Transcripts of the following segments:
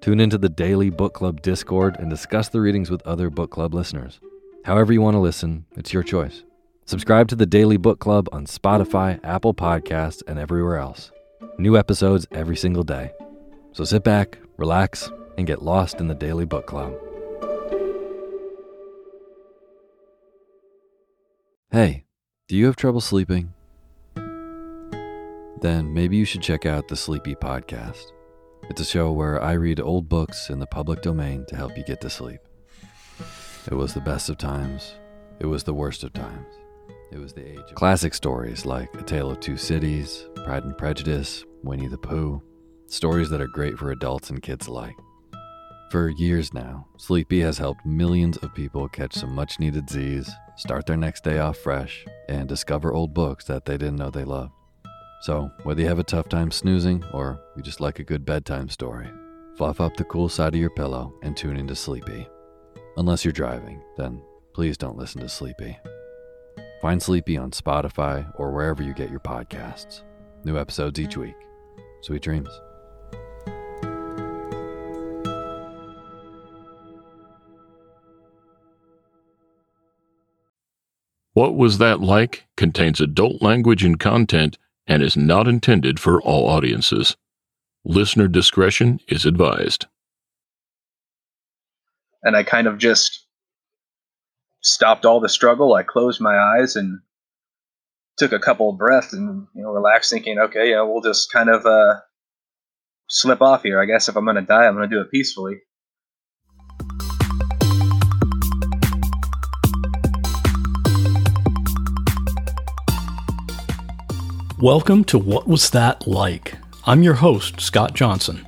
Tune into the daily book club Discord and discuss the readings with other book club listeners. However, you want to listen, it's your choice. Subscribe to the Daily Book Club on Spotify, Apple Podcasts, and everywhere else. New episodes every single day. So sit back, relax, and get lost in the Daily Book Club. Hey, do you have trouble sleeping? Then maybe you should check out the Sleepy Podcast. It's a show where I read old books in the public domain to help you get to sleep. It was the best of times. It was the worst of times. It was the age of classic stories like A Tale of Two Cities, Pride and Prejudice, Winnie the Pooh, stories that are great for adults and kids alike. For years now, Sleepy has helped millions of people catch some much needed Z's, start their next day off fresh, and discover old books that they didn't know they loved. So, whether you have a tough time snoozing or you just like a good bedtime story, fluff up the cool side of your pillow and tune into Sleepy. Unless you're driving, then please don't listen to Sleepy. Find Sleepy on Spotify or wherever you get your podcasts. New episodes each week. Sweet dreams. What Was That Like contains adult language and content and is not intended for all audiences. Listener discretion is advised. And I kind of just stopped all the struggle. I closed my eyes and took a couple of breaths and you know relaxed, thinking, okay, yeah, we'll just kind of uh, slip off here. I guess if I'm going to die, I'm going to do it peacefully. Welcome to What Was That Like? I'm your host, Scott Johnson.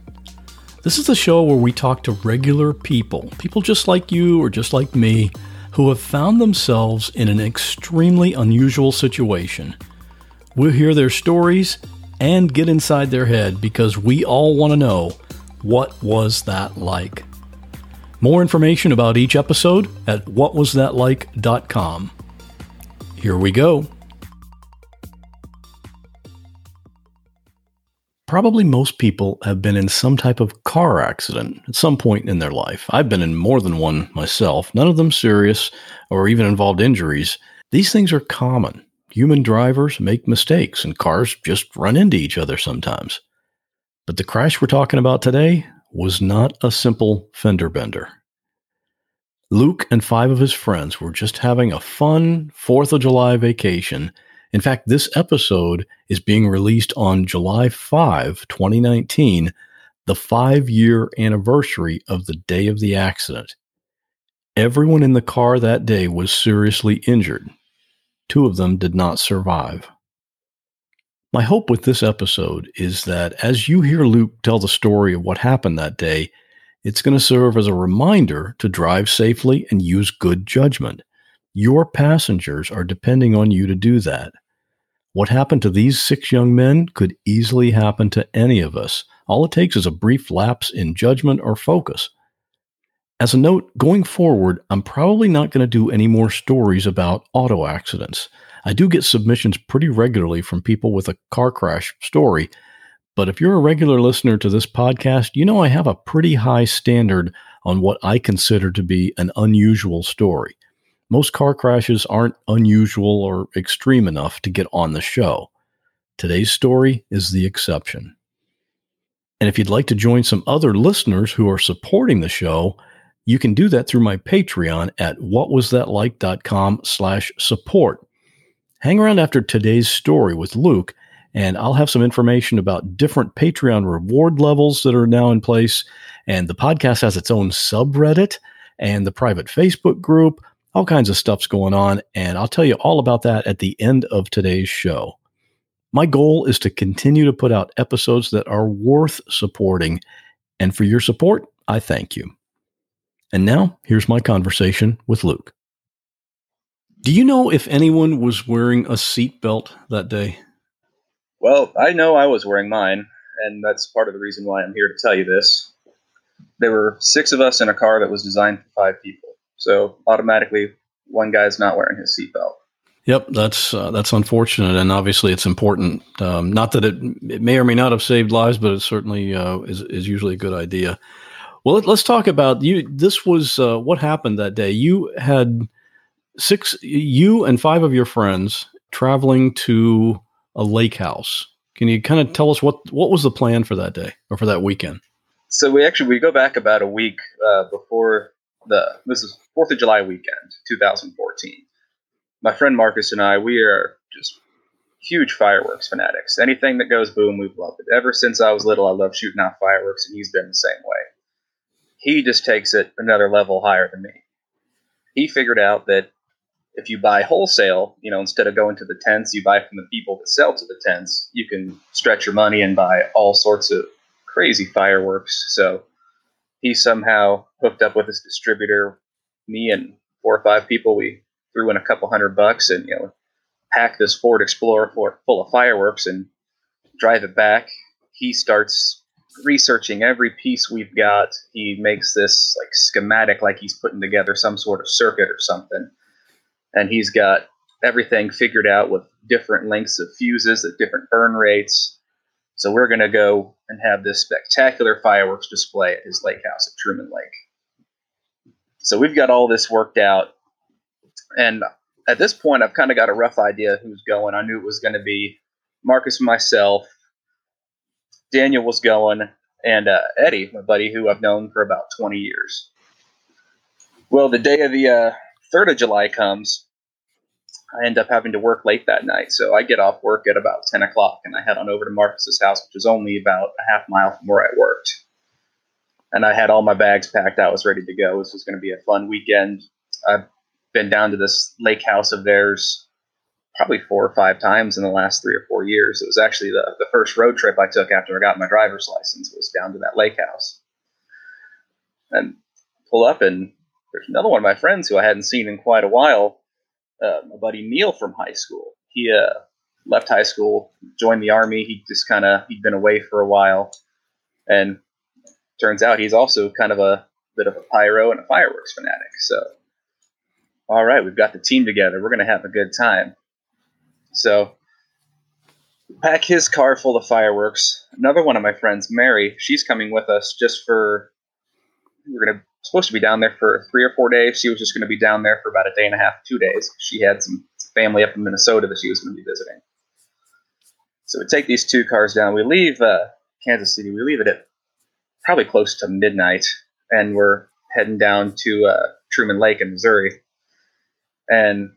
This is the show where we talk to regular people, people just like you or just like me, who have found themselves in an extremely unusual situation. We'll hear their stories and get inside their head because we all want to know what was that like? More information about each episode at whatwasthatlike.com. Here we go. Probably most people have been in some type of car accident at some point in their life. I've been in more than one myself, none of them serious or even involved injuries. These things are common. Human drivers make mistakes and cars just run into each other sometimes. But the crash we're talking about today was not a simple fender bender. Luke and five of his friends were just having a fun 4th of July vacation in fact, this episode is being released on July 5, 2019, the five year anniversary of the day of the accident. Everyone in the car that day was seriously injured. Two of them did not survive. My hope with this episode is that as you hear Luke tell the story of what happened that day, it's going to serve as a reminder to drive safely and use good judgment. Your passengers are depending on you to do that. What happened to these six young men could easily happen to any of us All it takes is a brief lapse in judgment or focus. As a note, going forward, I'm probably not going to do any more stories about auto accidents. I do get submissions pretty regularly from people with a car crash story, but if you're a regular listener to this podcast, you know I have a pretty high standard on what I consider to be an unusual story. Most car crashes aren't unusual or extreme enough to get on the show. Today's story is the exception. And if you'd like to join some other listeners who are supporting the show, you can do that through my Patreon at whatwasthatlike.com slash support. Hang around after today's story with Luke, and I'll have some information about different Patreon reward levels that are now in place. And the podcast has its own subreddit and the private Facebook group. All kinds of stuff's going on, and I'll tell you all about that at the end of today's show. My goal is to continue to put out episodes that are worth supporting, and for your support, I thank you. And now, here's my conversation with Luke. Do you know if anyone was wearing a seatbelt that day? Well, I know I was wearing mine, and that's part of the reason why I'm here to tell you this. There were six of us in a car that was designed for five people, so automatically one guy's not wearing his seatbelt. Yep, that's uh, that's unfortunate, and obviously it's important. Um, not that it, it may or may not have saved lives, but it certainly uh, is is usually a good idea. Well, let, us talk about you. This was uh, what happened that day. You had six, you and five of your friends traveling to a lake house. Can you kind of tell us what what was the plan for that day or for that weekend? So we actually we go back about a week uh, before the this is Fourth of July weekend, 2014 my friend Marcus and I, we are just huge fireworks fanatics. Anything that goes boom, we've loved it. Ever since I was little, I love shooting off fireworks, and he's been the same way. He just takes it another level higher than me. He figured out that if you buy wholesale, you know, instead of going to the tents, you buy from the people that sell to the tents. You can stretch your money and buy all sorts of crazy fireworks. So he somehow hooked up with his distributor. Me and four or five people, we threw in a couple hundred bucks and you know pack this Ford Explorer full of fireworks and drive it back. He starts researching every piece we've got. He makes this like schematic, like he's putting together some sort of circuit or something, and he's got everything figured out with different lengths of fuses at different burn rates. So we're going to go and have this spectacular fireworks display at his lake house at Truman Lake. So we've got all this worked out and at this point, I've kind of got a rough idea who's going. I knew it was going to be Marcus myself. Daniel was going, and uh, Eddie, my buddy, who I've known for about 20 years. Well, the day of the uh, 3rd of July comes. I end up having to work late that night. So I get off work at about 10 o'clock and I head on over to Marcus's house, which is only about a half mile from where I worked. And I had all my bags packed. I was ready to go. This was going to be a fun weekend. I've been down to this lake house of theirs probably four or five times in the last three or four years. It was actually the, the first road trip I took after I got my driver's license was down to that lake house. And pull up and there's another one of my friends who I hadn't seen in quite a while, uh, buddy Neil from high school. He uh, left high school, joined the army. He just kind of he'd been away for a while, and turns out he's also kind of a bit of a pyro and a fireworks fanatic. So all right, we've got the team together. We're to have a good time. So, pack his car full of fireworks. Another one of my friends, Mary, she's coming with us just for. We're to supposed to be down there for three or four days. She was just going to be down there for about a day and a half, two days. She had some family up in Minnesota that she was going to be visiting. So we take these two cars down. We leave uh, Kansas City. We leave it at probably close to midnight, and we're heading down to uh, Truman Lake in Missouri. And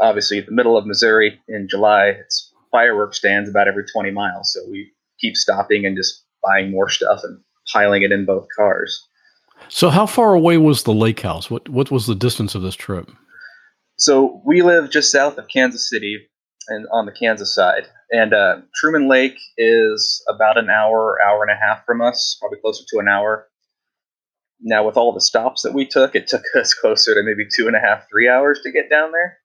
obviously, the middle of Missouri in July, it's fireworks stands about every 20 miles. So we keep stopping and just buying more stuff and piling it in both cars. So, how far away was the lake house? What what was the distance of this trip? So we live just south of Kansas City, and on the Kansas side, and uh, Truman Lake is about an hour, hour and a half from us, probably closer to an hour. Now, with all the stops that we took, it took us closer to maybe two and a half, three hours to get down there.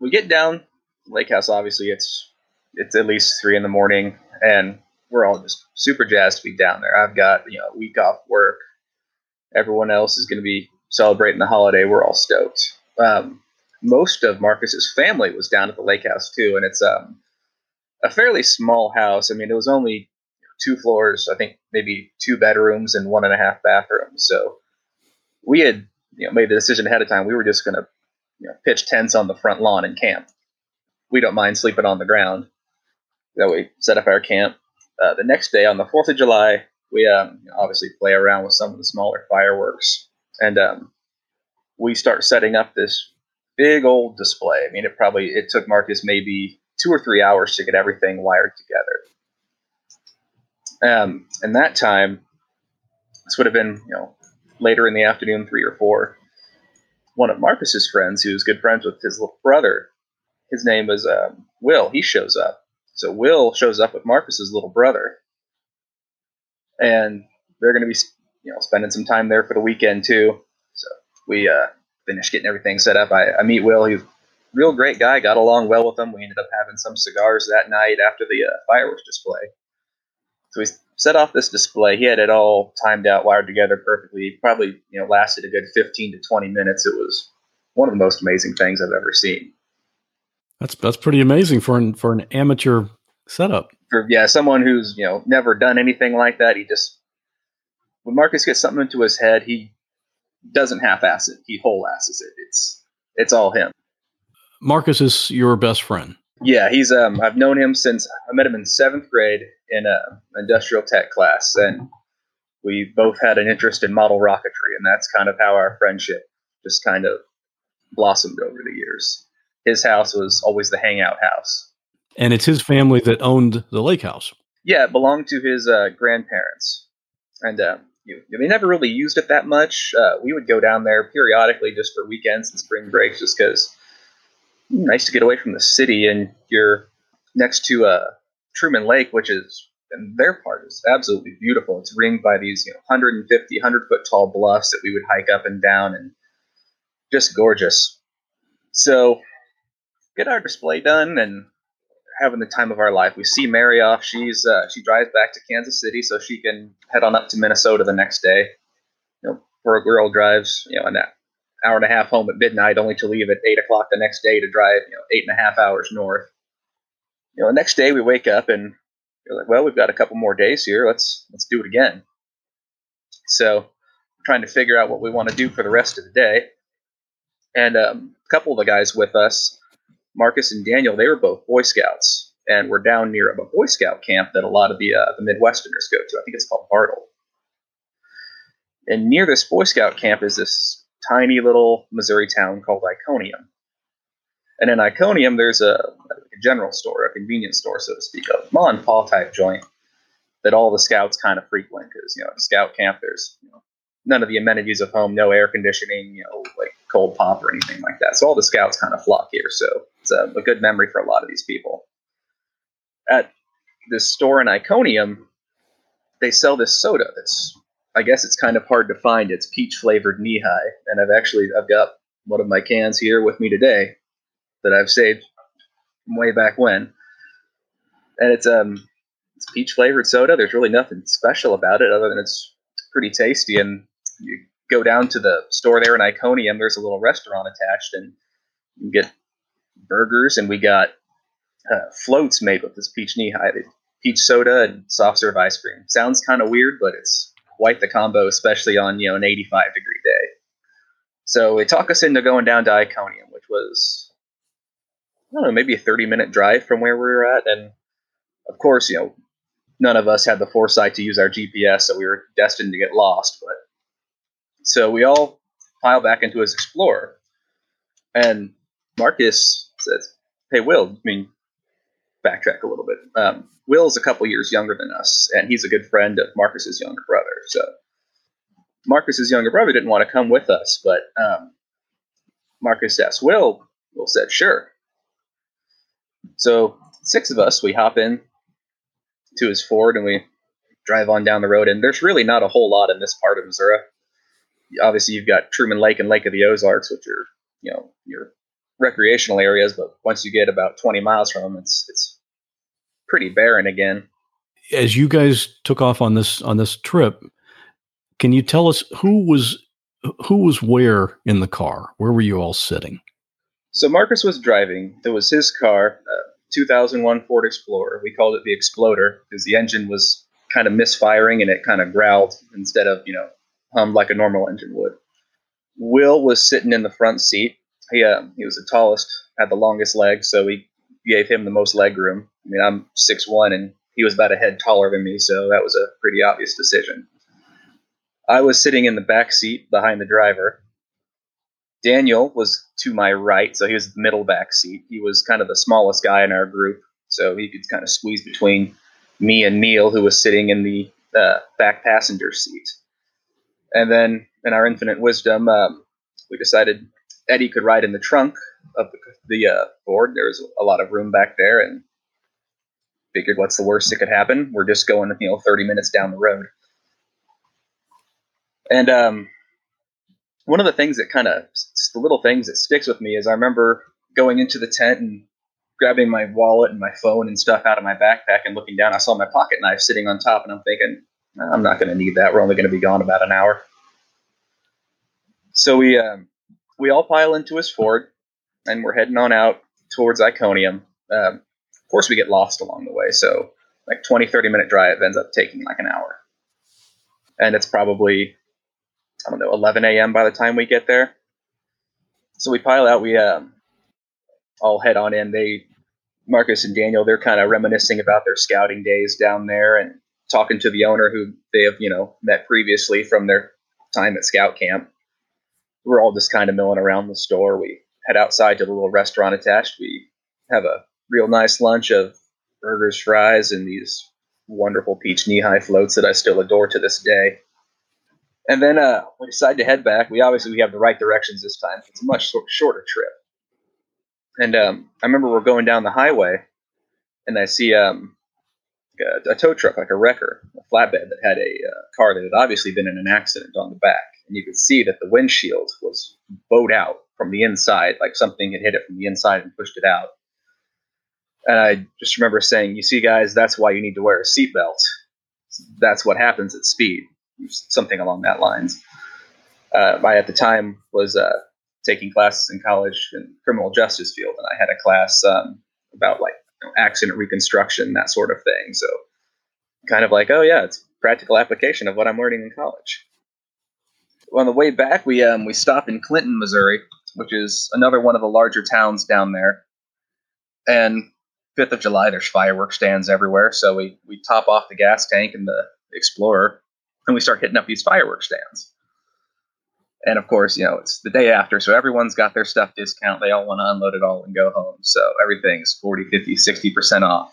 We get down Lake House. Obviously, it's it's at least three in the morning, and we're all just super jazzed to be down there. I've got you know a week off work. Everyone else is going to be celebrating the holiday. We're all stoked. Um, most of Marcus's family was down at the lake house too, and it's um, a fairly small house. I mean, it was only two floors, I think maybe two bedrooms and one and a half bathrooms. So we had you know made the decision ahead of time. We were just going to you know, pitch tents on the front lawn and camp. We don't mind sleeping on the ground. That we set up our camp. Uh, the next day on the Fourth of July, we um, obviously play around with some of the smaller fireworks, and um, we start setting up this big old display. I mean, it probably it took Marcus maybe two or three hours to get everything wired together. Um, and that time, this would have been you know later in the afternoon, three or four. One of Marcus's friends, who was good friends with his little brother, his name was um, Will. He shows up. So Will shows up with Marcus's little brother, and they're going to be you know spending some time there for the weekend too. So we uh, finish getting everything set up. I, I meet Will. He's a real great guy. Got along well with him. We ended up having some cigars that night after the uh, fireworks display. So we set off this display. He had it all timed out, wired together perfectly. Probably you know lasted a good 15 to 20 minutes. It was one of the most amazing things I've ever seen. That's that's pretty amazing for an for an amateur setup. For yeah, someone who's you know never done anything like that, he just when Marcus gets something into his head, he doesn't half-ass it. He whole-asses it. It's it's all him. Marcus is your best friend. Yeah, he's um I've known him since I met him in seventh grade in a industrial tech class, and we both had an interest in model rocketry, and that's kind of how our friendship just kind of blossomed over the years. His house was always the hangout house, and it's his family that owned the lake house. Yeah, it belonged to his uh, grandparents, and uh, you, they never really used it that much. Uh, we would go down there periodically just for weekends and spring breaks, just because nice to get away from the city. And you're next to uh, Truman Lake, which is and their part is absolutely beautiful. It's ringed by these you know 150, 100 foot tall bluffs that we would hike up and down, and just gorgeous. So get our display done and having the time of our life. We see Mary off. She's uh, she drives back to Kansas City so she can head on up to Minnesota the next day. You know, poor girl drives you know an hour and a half home at midnight, only to leave at eight o'clock the next day to drive you know eight and a half hours north. You know, the next day we wake up and you're like, well, we've got a couple more days here. Let's let's do it again. So, trying to figure out what we want to do for the rest of the day. And um, a couple of the guys with us Marcus and Daniel, they were both Boy Scouts and were down near a Boy Scout camp that a lot of the uh, the Midwesterners go to. I think it's called Bartle. And near this Boy Scout camp is this tiny little Missouri town called Iconium. And in Iconium, there's a, a general store, a convenience store, so to speak, a mom and pop type joint that all the scouts kind of frequent because you know, scout camp, there's you know, none of the amenities of home, no air conditioning, you know, like cold pop or anything like that. So all the scouts kind of flock here. So it's a, a good memory for a lot of these people. At this store in Iconium, they sell this soda that's I guess it's kind of hard to find. It's peach flavored Nehi, and I've actually I've got one of my cans here with me today that I've saved from way back when, and it's um it's peach flavored soda. There's really nothing special about it other than it's pretty tasty, and you go down to the store there in Iconium. There's a little restaurant attached, and you get burgers, and we got uh, floats made with this peach Nehi, peach soda and soft serve ice cream. Sounds kind of weird, but it's quite the combo, especially on you know an 85 degree day. So it talked us into going down to Iconium, which was I don't know, maybe a 30 minute drive from where we were at, and of course, you know, none of us had the foresight to use our GPS, so we were destined to get lost. But so we all pile back into his Explorer, and Marcus says, "Hey, Will, I mean, backtrack a little bit. Um, Will's a couple years younger than us, and he's a good friend of Marcus's younger brother. So Marcus's younger brother didn't want to come with us, but um, Marcus asked Will. Will said, "Sure." So six of us, we hop in to his Ford and we drive on down the road. And there's really not a whole lot in this part of Missouri. Obviously, you've got Truman Lake and Lake of the Ozarks, which are you know your recreational areas, but once you get about 20 miles from them, it's it's pretty barren again. as you guys took off on this on this trip, can you tell us who was who was where in the car? Where were you all sitting? So Marcus was driving. It was his car, uh, 2001 Ford Explorer. We called it the Exploder because the engine was kind of misfiring and it kind of growled instead of you know hummed like a normal engine would. Will was sitting in the front seat. He uh, he was the tallest, had the longest legs, so we gave him the most leg room. I mean, I'm six one and he was about a head taller than me, so that was a pretty obvious decision. I was sitting in the back seat behind the driver. Daniel was to my right, so he was the middle back seat. He was kind of the smallest guy in our group, so he could kind of squeeze between me and Neil, who was sitting in the uh, back passenger seat. And then, in our infinite wisdom, um, we decided Eddie could ride in the trunk of the, the uh, Ford. There was a lot of room back there, and figured, what's the worst that could happen? We're just going, you know, 30 minutes down the road. And um, one of the things that kind of, the little things that sticks with me is I remember going into the tent and grabbing my wallet and my phone and stuff out of my backpack and looking down. I saw my pocket knife sitting on top, and I'm thinking, I'm not going to need that. We're only going to be gone about an hour. So we um, we all pile into his Ford, and we're heading on out towards Iconium. Um, of course, we get lost along the way, so like 20, 30 minute drive ends up taking like an hour, and it's probably I don't know 11 a.m. by the time we get there. So we pile out. We um, all head on in. They Marcus and Daniel, they're kind of reminiscing about their scouting days down there and talking to the owner who they have, you know, met previously from their time at scout camp. We're all just kind of milling around the store. We head outside to the little restaurant attached. We have a real nice lunch of burgers, fries, and these wonderful peach Nehi floats that I still adore to this day. And then uh, we decide to head back. We obviously we have the right directions this time. It's a much shorter trip. And um, I remember we're going down the highway, and I see um, a, a, tow truck, like a wrecker, a flatbed that had a uh, car that had obviously been in an accident on the back, and you could see that the windshield was bowed out from the inside, like something had hit it from the inside and pushed it out. And I just remember saying, "You see, guys, that's why you need to wear a seatbelt. That's what happens at speed." Something along that lines. Uh, I at the time was uh, taking classes in college in criminal justice field, and I had a class um, about like you know, accident reconstruction, that sort of thing. So, kind of like, oh yeah, it's practical application of what I'm learning in college. On the way back, we um, we stop in Clinton, Missouri, which is another one of the larger towns down there. And Fifth of July, there's fireworks stands everywhere. So we we top off the gas tank in the Explorer, and we start hitting up these fireworks stands. And of course, you know, it's the day after, so everyone's got their stuff discount. They all want to unload it all and go home. So everything's 40, 50, 60% off.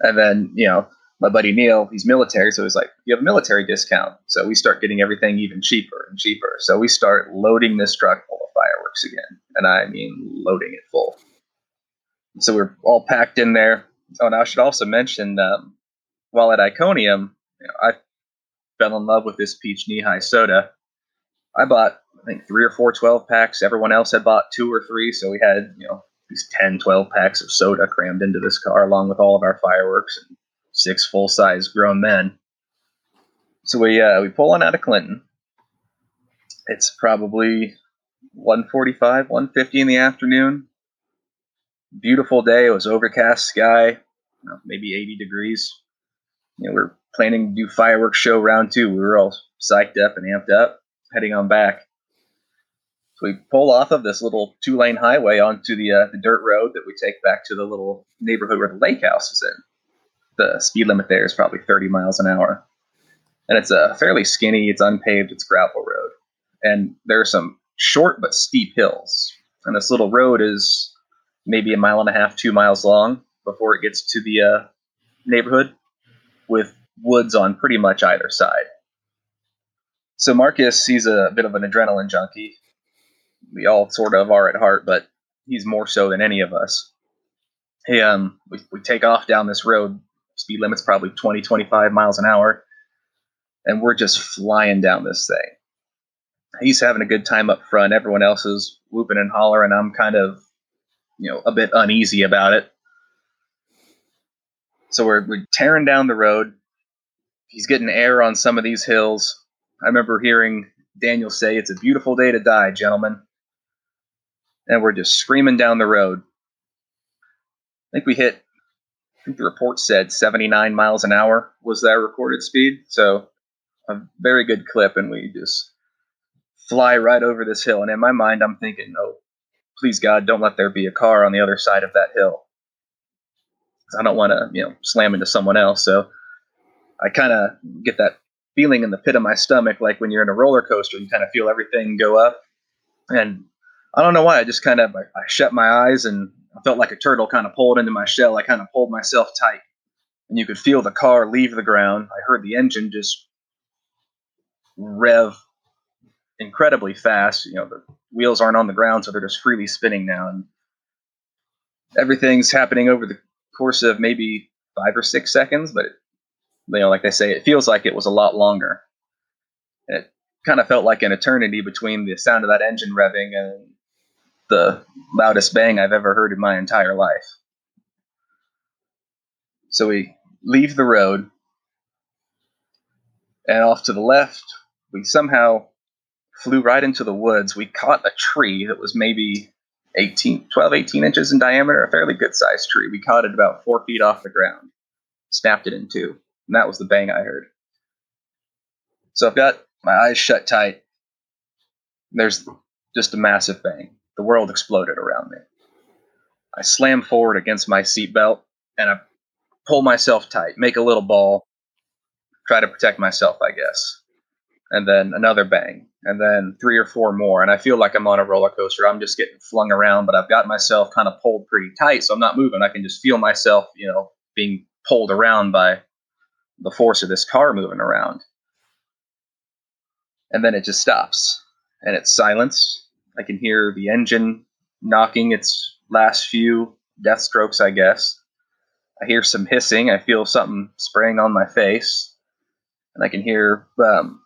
And then, you know, my buddy Neil, he's military, so he's like, you have a military discount. So we start getting everything even cheaper and cheaper. So we start loading this truck full of fireworks again. And I mean, loading it full. So we're all packed in there. Oh, and I should also mention, um, while at Iconium, you know, I fell in love with this peach Nehi soda I bought I think three or four 12 packs. Everyone else had bought two or three, so we had you know these 10, 12 packs of soda crammed into this car, along with all of our fireworks and six full size grown men. So we uh, we pull on out of Clinton. It's probably 145, 150 in the afternoon. Beautiful day. It was overcast sky, maybe 80 degrees. You know, we're planning to do fireworks show round two. We were all psyched up and amped up heading on back. So we pull off of this little two lane highway onto the uh, the dirt road that we take back to the little neighborhood where the lake house is in. The speed limit there is probably 30 miles an hour. And it's a fairly skinny, it's unpaved, it's gravel road. And there are some short but steep hills. And this little road is maybe a mile and a half, two miles long before it gets to the uh, neighborhood with woods on pretty much either side. So Marcus, he's a bit of an adrenaline junkie. We all sort of are at heart, but he's more so than any of us. Hey, um, we, we take off down this road. Speed limit's probably 20, 25 miles an hour. And we're just flying down this thing. He's having a good time up front. Everyone else is whooping and hollering. I'm kind of, you know, a bit uneasy about it. So we're, we're tearing down the road. He's getting air on some of these hills. I remember hearing Daniel say, It's a beautiful day to die, gentlemen. And we're just screaming down the road. I think we hit, think the report said 79 miles an hour was that recorded speed. So a very good clip, and we just fly right over this hill. And in my mind, I'm thinking, oh, please God, don't let there be a car on the other side of that hill. I don't want to, you know, slam into someone else. So I kind of get that feeling in the pit of my stomach, like when you're in a roller coaster, you kind of feel everything go up. And I don't know why, I just kind of I, I shut my eyes and I felt like a turtle kind of pulled into my shell. I kind of pulled myself tight, and you could feel the car leave the ground. I heard the engine just rev incredibly fast. You know, the wheels aren't on the ground, so they're just freely spinning now, and everything's happening over the course of maybe five or six seconds. But it, you know, like they say, it feels like it was a lot longer. It kind of felt like an eternity between the sound of that engine revving and the loudest bang I've ever heard in my entire life. So we leave the road, and off to the left, we somehow flew right into the woods. We caught a tree that was maybe 18, 12, 18 inches in diameter, a fairly good sized tree. We caught it about four feet off the ground, snapped it in two, and that was the bang I heard. So I've got my eyes shut tight. There's just a massive bang. The world exploded around me. I slam forward against my seatbelt and I pull myself tight, make a little ball, try to protect myself, I guess and then another bang, and then three or four more. And I feel like I'm on a roller coaster. I'm just getting flung around, but I've got myself kind of pulled pretty tight, so I'm not moving. I can just feel myself, you know, being pulled around by the force of this car moving around. And then it just stops, and it's silence. I can hear the engine knocking its last few death strokes, I guess. I hear some hissing. I feel something spraying on my face. And I can hear um,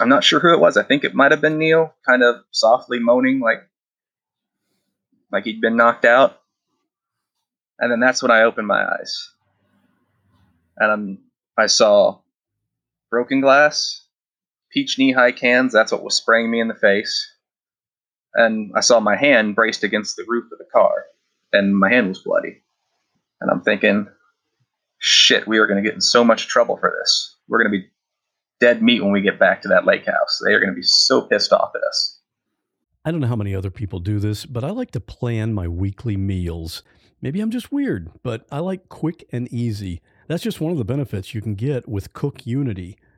I'm not sure who it was. I think it might have been Neil, kind of softly moaning like like he'd been knocked out. And then that's when I opened my eyes. And I'm, I saw broken glass, peach Nehi cans, that's what was spraying me in the face. And I saw my hand braced against the roof of the car, and my hand was bloody. And I'm thinking, shit, we are going to get in so much trouble for this. We're going to be dead meat when we get back to that lake house. They are going to be so pissed off at us. I don't know how many other people do this, but I like to plan my weekly meals. Maybe I'm just weird, but I like quick and easy. That's just one of the benefits you can get with Cook Unity.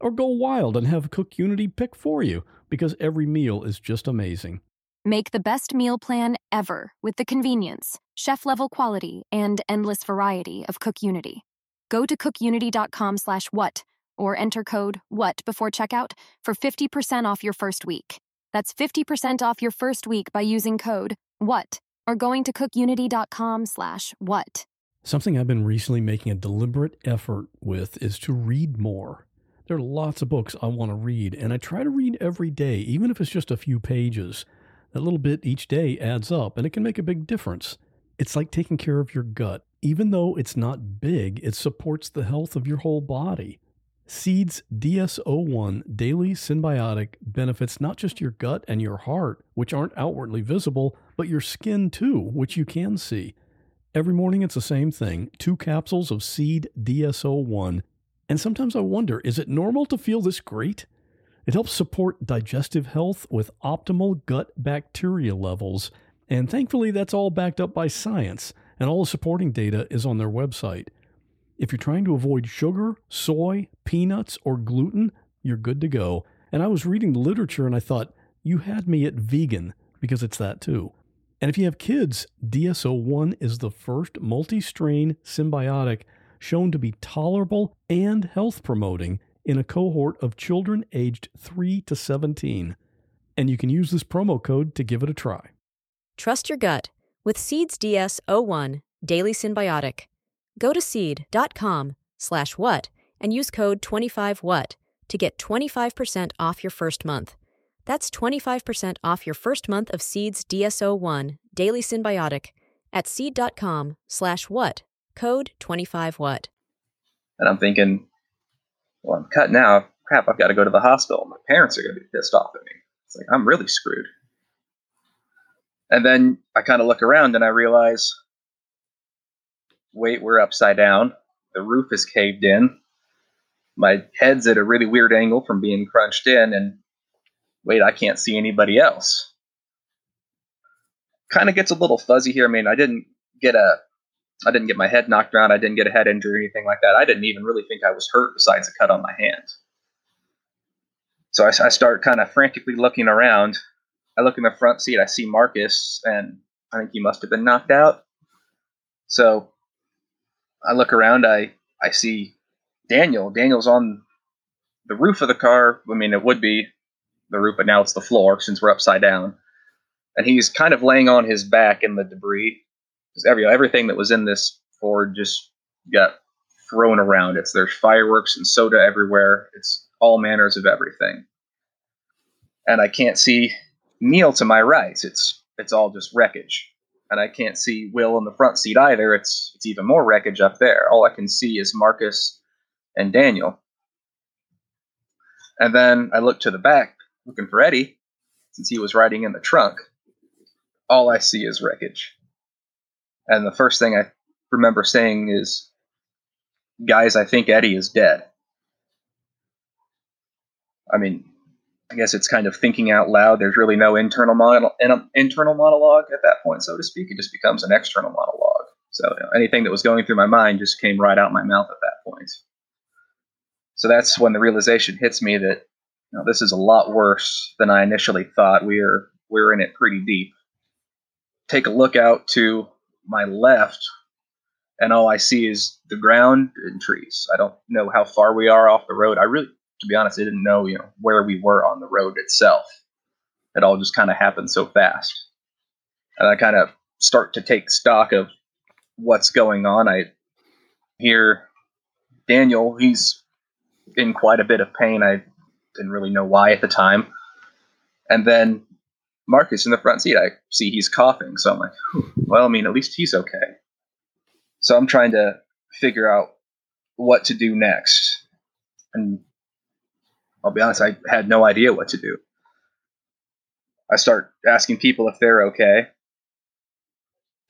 or go wild and have Cook Unity pick for you because every meal is just amazing. Make the best meal plan ever with the convenience, chef level quality, and endless variety of Cook Unity. Go to cookunity.com slash what or enter code WHAT before checkout for 50% off your first week. That's 50% off your first week by using code WHAT or going to cookunity.com slash what. Something I've been recently making a deliberate effort with is to read more. There are lots of books I want to read, and I try to read every day, even if it's just a few pages. That little bit each day adds up, and it can make a big difference. It's like taking care of your gut even though it's not big, it supports the health of your whole body. Seeds DS-01 Daily Synbiotic benefits not just your gut and your heart, which aren't outwardly visible, but your skin too, which you can see. Every morning it's the same thing two capsules of Seed DS01 And sometimes I wonder is it normal to feel this great? It helps support digestive health with optimal gut bacteria levels. And thankfully, that's all backed up by science, and all the supporting data is on their website. If you're trying to avoid sugar, soy, peanuts, or gluten, you're good to go. And I was reading the literature and I thought, you had me at vegan because it's that too. And if you have kids, DS-01 is the first multi strain synbiotic shown to be tolerable and health promoting in a cohort of children aged 3 to 17. And you can use this promo code to give it a try. Trust your gut with Seeds DS-01 Daily Synbiotic. Go to seed.com slash what and use code 25what to get 25% off your first month. That's 25% off your first month of Seeds DS-01 Daily Synbiotic at seed.com slash what, code 25what. And I'm thinking, well, I'm cut now. Crap, I've got to go to the hospital. My parents are going to be pissed off at me. It's like, I'm really screwed. And then I kind of look around and I realize, wait, we're upside down. The roof is caved in. My head's at a really weird angle from being crunched in, and wait, I can't see anybody else. Kind of gets a little fuzzy here. I mean, I didn't get a, I didn't get my head knocked around. I didn't get a head injury or anything like that. I didn't even really think I was hurt besides a cut on my hand. So I, I start kind of frantically looking around. I look in the front seat. I see Marcus, and I think he must have been knocked out. So I look around. I I see Daniel. Daniel's on the roof of the car. I mean, it would be the roof, but now it's the floor since we're upside down. And he's kind of laying on his back in the debris. Because every everything that was in this Ford just got thrown around. It's there's fireworks and soda everywhere. It's all manners of everything. And I can't see Neil to my right. It's it's all just wreckage and I can't see Will in the front seat either. It's it's even more wreckage up there. All I can see is Marcus and Daniel. And then I look to the back, looking for Eddie, since he was riding in the trunk. All I see is wreckage. And the first thing I remember saying is, "Guys, I think Eddie is dead." I mean, I guess it's kind of thinking out loud. There's really no internal mono- internal monologue at that point, so to speak. It just becomes an external monologue. So you know, anything that was going through my mind just came right out my mouth at that point. So that's when the realization hits me that you know, this is a lot worse than I initially thought. We're we're in it pretty deep. Take a look out to my left, and all I see is the ground and trees. I don't know how far we are off the road. I really to be honest, I didn't know, you know, where we were on the road itself. It all just kind of happened so fast. And I kind of start to take stock of what's going on. I hear Daniel, he's in quite a bit of pain. I didn't really know why at the time. And then Marcus in the front seat, I see he's coughing. So I'm like, well, I mean, at least he's okay. So I'm trying to figure out what to do next. And I'll be honest, I had no idea what to do. I start asking people if they're okay.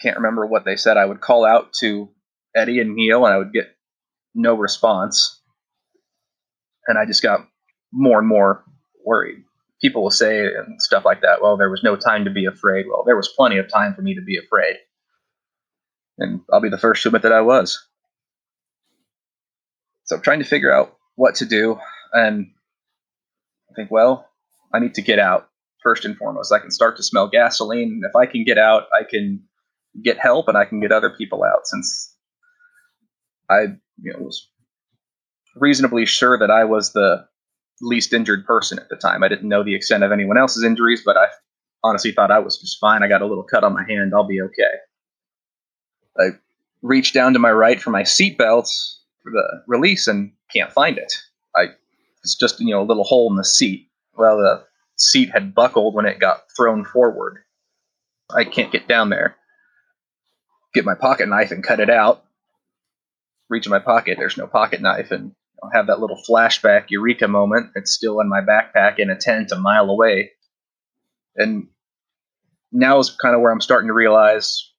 Can't remember what they said. I would call out to Eddie and Neil, and I would get no response. And I just got more and more worried. People will say and stuff like that, well, there was no time to be afraid. Well, there was plenty of time for me to be afraid. And I'll be the first to admit that I was. So I'm trying to figure out what to do. And I think, well, I need to get out first and foremost. I can start to smell gasoline. If I can get out, I can get help and I can get other people out since I you know, was reasonably sure that I was the least injured person at the time. I didn't know the extent of anyone else's injuries, but I honestly thought I was just fine. I got a little cut on my hand. I'll be okay. I reach down to my right for my seatbelt for the release and can't find it. I it's just you know a little hole in the seat. Well, the seat had buckled when it got thrown forward. I can't get down there. Get my pocket knife and cut it out. Reach in my pocket. There's no pocket knife, and I'll have that little flashback eureka moment. It's still in my backpack in a tent a mile away. And now is kind of where I'm starting to realize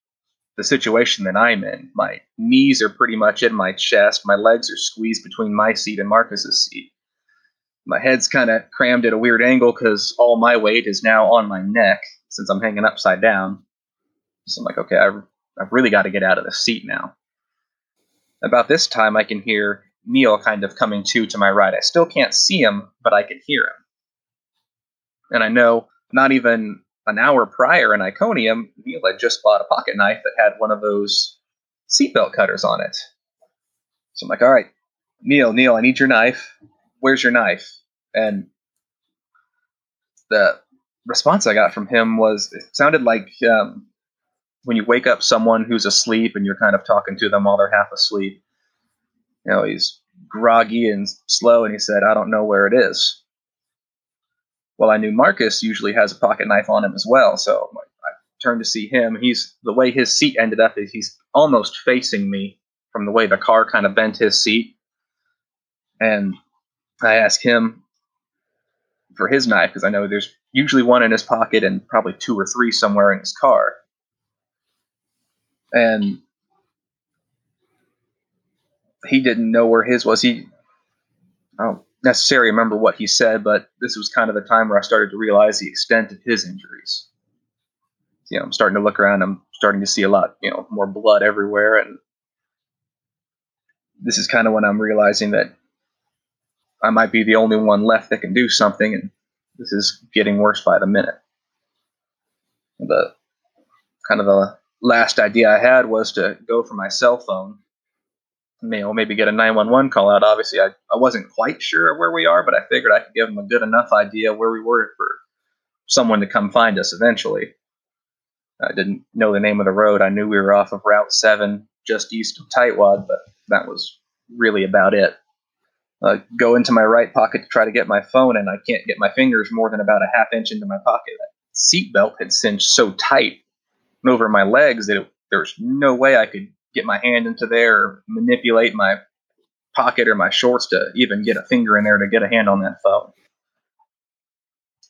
the situation that I'm in. My knees are pretty much in my chest. My legs are squeezed between my seat and Marcus's seat. My head's kind of crammed at a weird angle because all my weight is now on my neck since I'm hanging upside down. So I'm like, okay, I've, I've really got to get out of the seat now. About this time, I can hear Neil kind of coming to to my right. I still can't see him, but I can hear him. And I know not even an hour prior in Iconium, Neil had just bought a pocket knife that had one of those seatbelt cutters on it. So I'm like, all right, Neil, Neil, I need your knife. Where's your knife? And the response I got from him was it sounded like um, when you wake up someone who's asleep and you're kind of talking to them while they're half asleep. You know, he's groggy and slow, and he said, I don't know where it is. Well, I knew Marcus usually has a pocket knife on him as well, so I turned to see him. He's the way his seat ended up is he's almost facing me from the way the car kind of bent his seat. And I asked him for his knife because I know there's usually one in his pocket and probably two or three somewhere in his car. And he didn't know where his was. He, I don't necessarily remember what he said, but this was kind of the time where I started to realize the extent of his injuries. You know, I'm starting to look around. I'm starting to see a lot, you know, more blood everywhere, and this is kind of when I'm realizing that I might be the only one left that can do something, and this is getting worse by the minute. The kind of the last idea I had was to go for my cell phone you know, maybe get a 911 call out. Obviously, I, I wasn't quite sure where we are, but I figured I could give them a good enough idea where we were for someone to come find us eventually. I didn't know the name of the road. I knew we were off of Route 7, just east of Tightwad, but that was really about it. Uh, go into my right pocket to try to get my phone, and I can't get my fingers more than about a half inch into my pocket. That seatbelt had cinched so tight over my legs that it, there was no way I could get my hand into there or manipulate my pocket or my shorts to even get a finger in there to get a hand on that phone.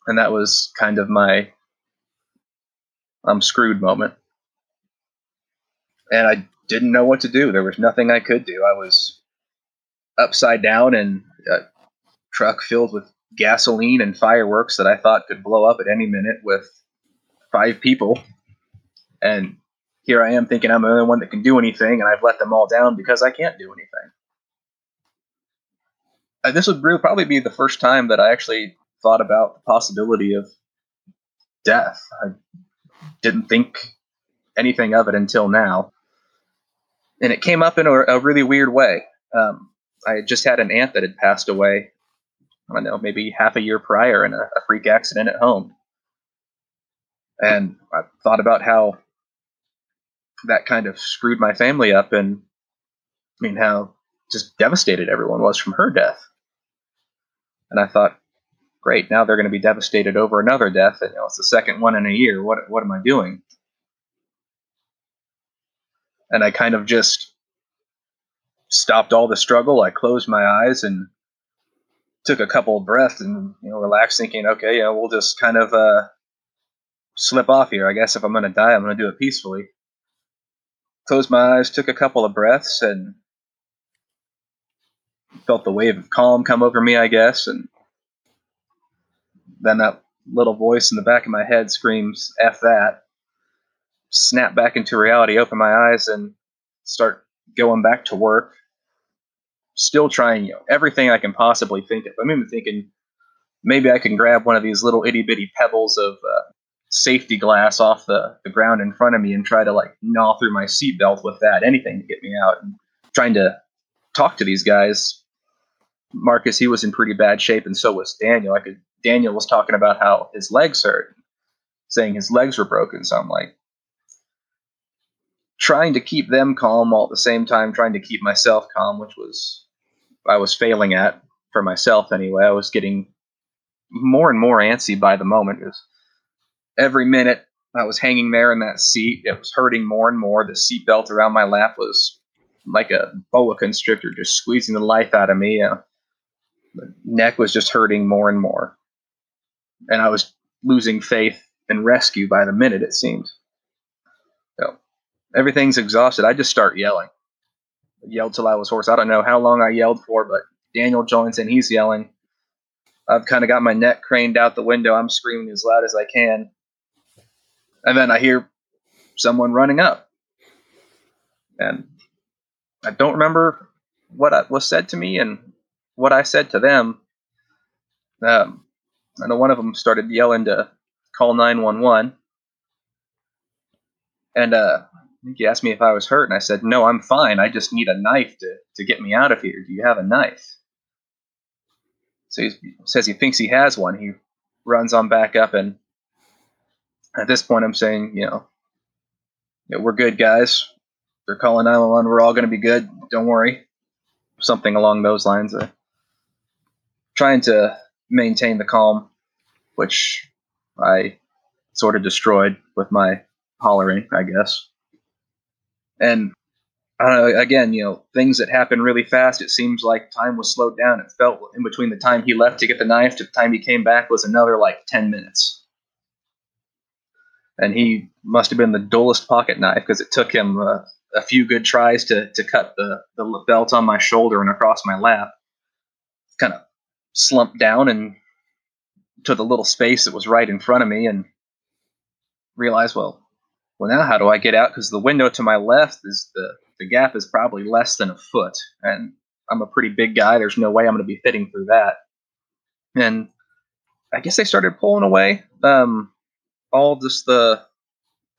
And that was kind of my I'm screwed moment. And I didn't know what to do. There was nothing I could do. I was upside down in a truck filled with gasoline and fireworks that I thought could blow up at any minute with five people. And here I am thinking I'm the only one that can do anything, and I've let them all down because I can't do anything. Uh, this would really probably be the first time that I actually thought about the possibility of death. I didn't think anything of it until now. And it came up in a, a really weird way. Um, I just had an aunt that had passed away, I don't know, maybe half a year prior in a, a freak accident at home. And I thought about how that kind of screwed my family up and I mean how just devastated everyone was from her death. And I thought, great, now they're going to be devastated over another death. And, you know, it's the second one in a year. What what am I doing? And I kind of just stopped all the struggle. I closed my eyes and took a couple of breaths and you know relaxed, thinking, okay, yeah, we'll just kind of uh, slip off here. I guess if I'm going to die, I'm going to do it peacefully closed my eyes, took a couple of breaths, and felt the wave of calm come over me, I guess. And then that little voice in the back of my head screams, F that. Snap back into reality, open my eyes, and start going back to work. Still trying you know, everything I can possibly think of. I'm even thinking maybe I can grab one of these little itty bitty pebbles of uh, safety glass off the, the ground in front of me and try to like gnaw through my seatbelt with that, anything to get me out. And trying to talk to these guys. Marcus, he was in pretty bad shape, and so was Daniel. I could Daniel was talking about how his legs hurt, saying his legs were broken. So I'm like trying to keep them calm while at the same time trying to keep myself calm, which was I was failing at for myself anyway. I was getting more and more antsy by the moment. Every minute I was hanging there in that seat, it was hurting more and more. The seatbelt around my lap was like a boa constrictor, just squeezing the life out of me. Uh, neck was just hurting more and more. And I was losing faith in rescue by the minute, it seemed. So everything's exhausted. I just start yelling. I yelled till I was hoarse. I don't know how long I yelled for, but Daniel joins in. He's yelling. I've kind of got my neck craned out the window. I'm screaming as loud as I can. And then I hear someone running up. And I don't remember what was said to me and what I said to them. Um, I know one of them started yelling to call 911. And uh, he asked me if I was hurt, and I said, No, I'm fine. I just need a knife to, to get me out of here. Do you have a knife? So he says he thinks he has one. He runs on back up, and at this point, I'm saying, you know, know we're good, guys. They're calling 911. We're all going to be good. Don't worry. Something along those lines. Uh, trying to maintain the calm, which I sort of destroyed with my hollering, I guess. And I don't know, again, you know, things that happen really fast, it seems like time was slowed down. It felt in between the time he left to get the knife to the time he came back was another like 10 minutes. And he must have been the dullest pocket knife because it took him uh, a few good tries to, to cut the, the belt on my shoulder and across my lap. Kind of slumped down and to the little space that was right in front of me and realized, well, well, now how do I get out? Because the window to my left is the the gap is probably less than a foot, and I'm a pretty big guy. There's no way I'm going to be fitting through that. And I guess they started pulling away um, all just the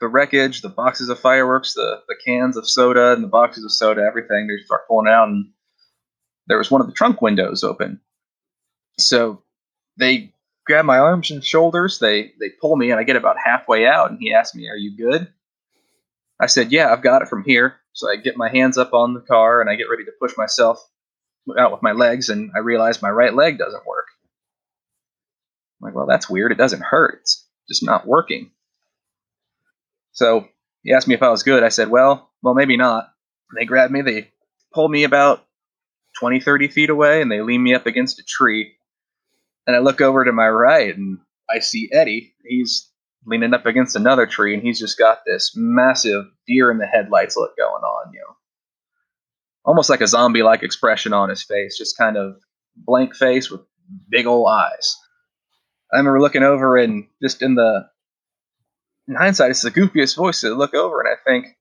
the wreckage, the boxes of fireworks, the the cans of soda, and the boxes of soda, everything. They start pulling out, and there was one of the trunk windows open. So they grab my arms and shoulders. They they pull me, and I get about halfway out, and he asks me, "Are you good?" I said, "Yeah, I've got it from here." So I get my hands up on the car, and I get ready to push myself out with my legs, and I realize my right leg doesn't work. I'm like, well, that's weird. It doesn't hurt. It's just not working. So he asked me if I was good. I said, well, well, maybe not. they grab me. They pull me about 20, 30 feet away, and they lean me up against a tree. And I look over to my right and I see Eddie. He's leaning up against another tree and he's just got this massive deer in the headlights look going on, you know. Almost like a zombie like expression on his face, just kind of blank face with big old eyes. I remember looking over and just in the in hindsight, it's the goofiest voice to look over and I think,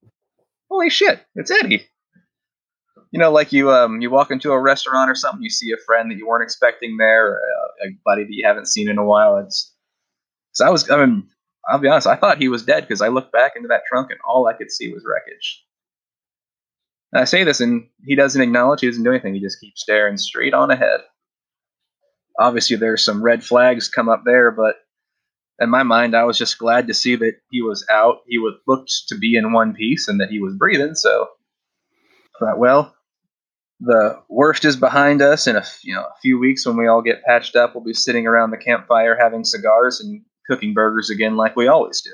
holy shit, it's Eddie you know, like you um you walk into a restaurant or something, you see a friend that you weren't expecting there, a, a buddy that you haven't seen in a while. It's so I was I mean I'll be honest, I thought he was dead because I looked back into that trunk and all I could see was wreckage. And I say this and he doesn't acknowledge, he doesn't do anything, he just keeps staring straight on ahead. Obviously there's some red flags come up there, but in my mind I was just glad to see that he was out. He would looked to be in one piece and that he was breathing, so I thought, well, the worst is behind us. In a you know a few weeks, when we all get patched up, we'll be sitting around the campfire having cigars and cooking burgers again, like we always do.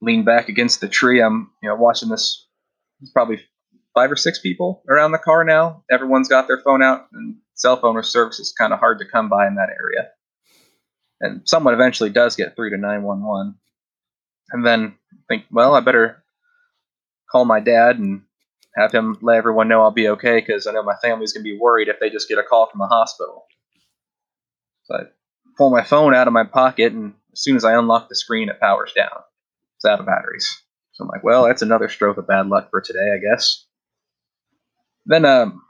Lean back against the tree. I'm you know watching this. It's probably five or six people around the car now. Everyone's got their phone out, and cell phone or service is kind of hard to come by in that area. And someone eventually does get through to 911. And then think, well, I better call my dad and have him let everyone know I'll be okay because I know my family's gonna be worried if they just get a call from the hospital. So I pull my phone out of my pocket, and as soon as I unlock the screen, it powers down. It's out of batteries. So I'm like, well, that's another stroke of bad luck for today, I guess. Then, um,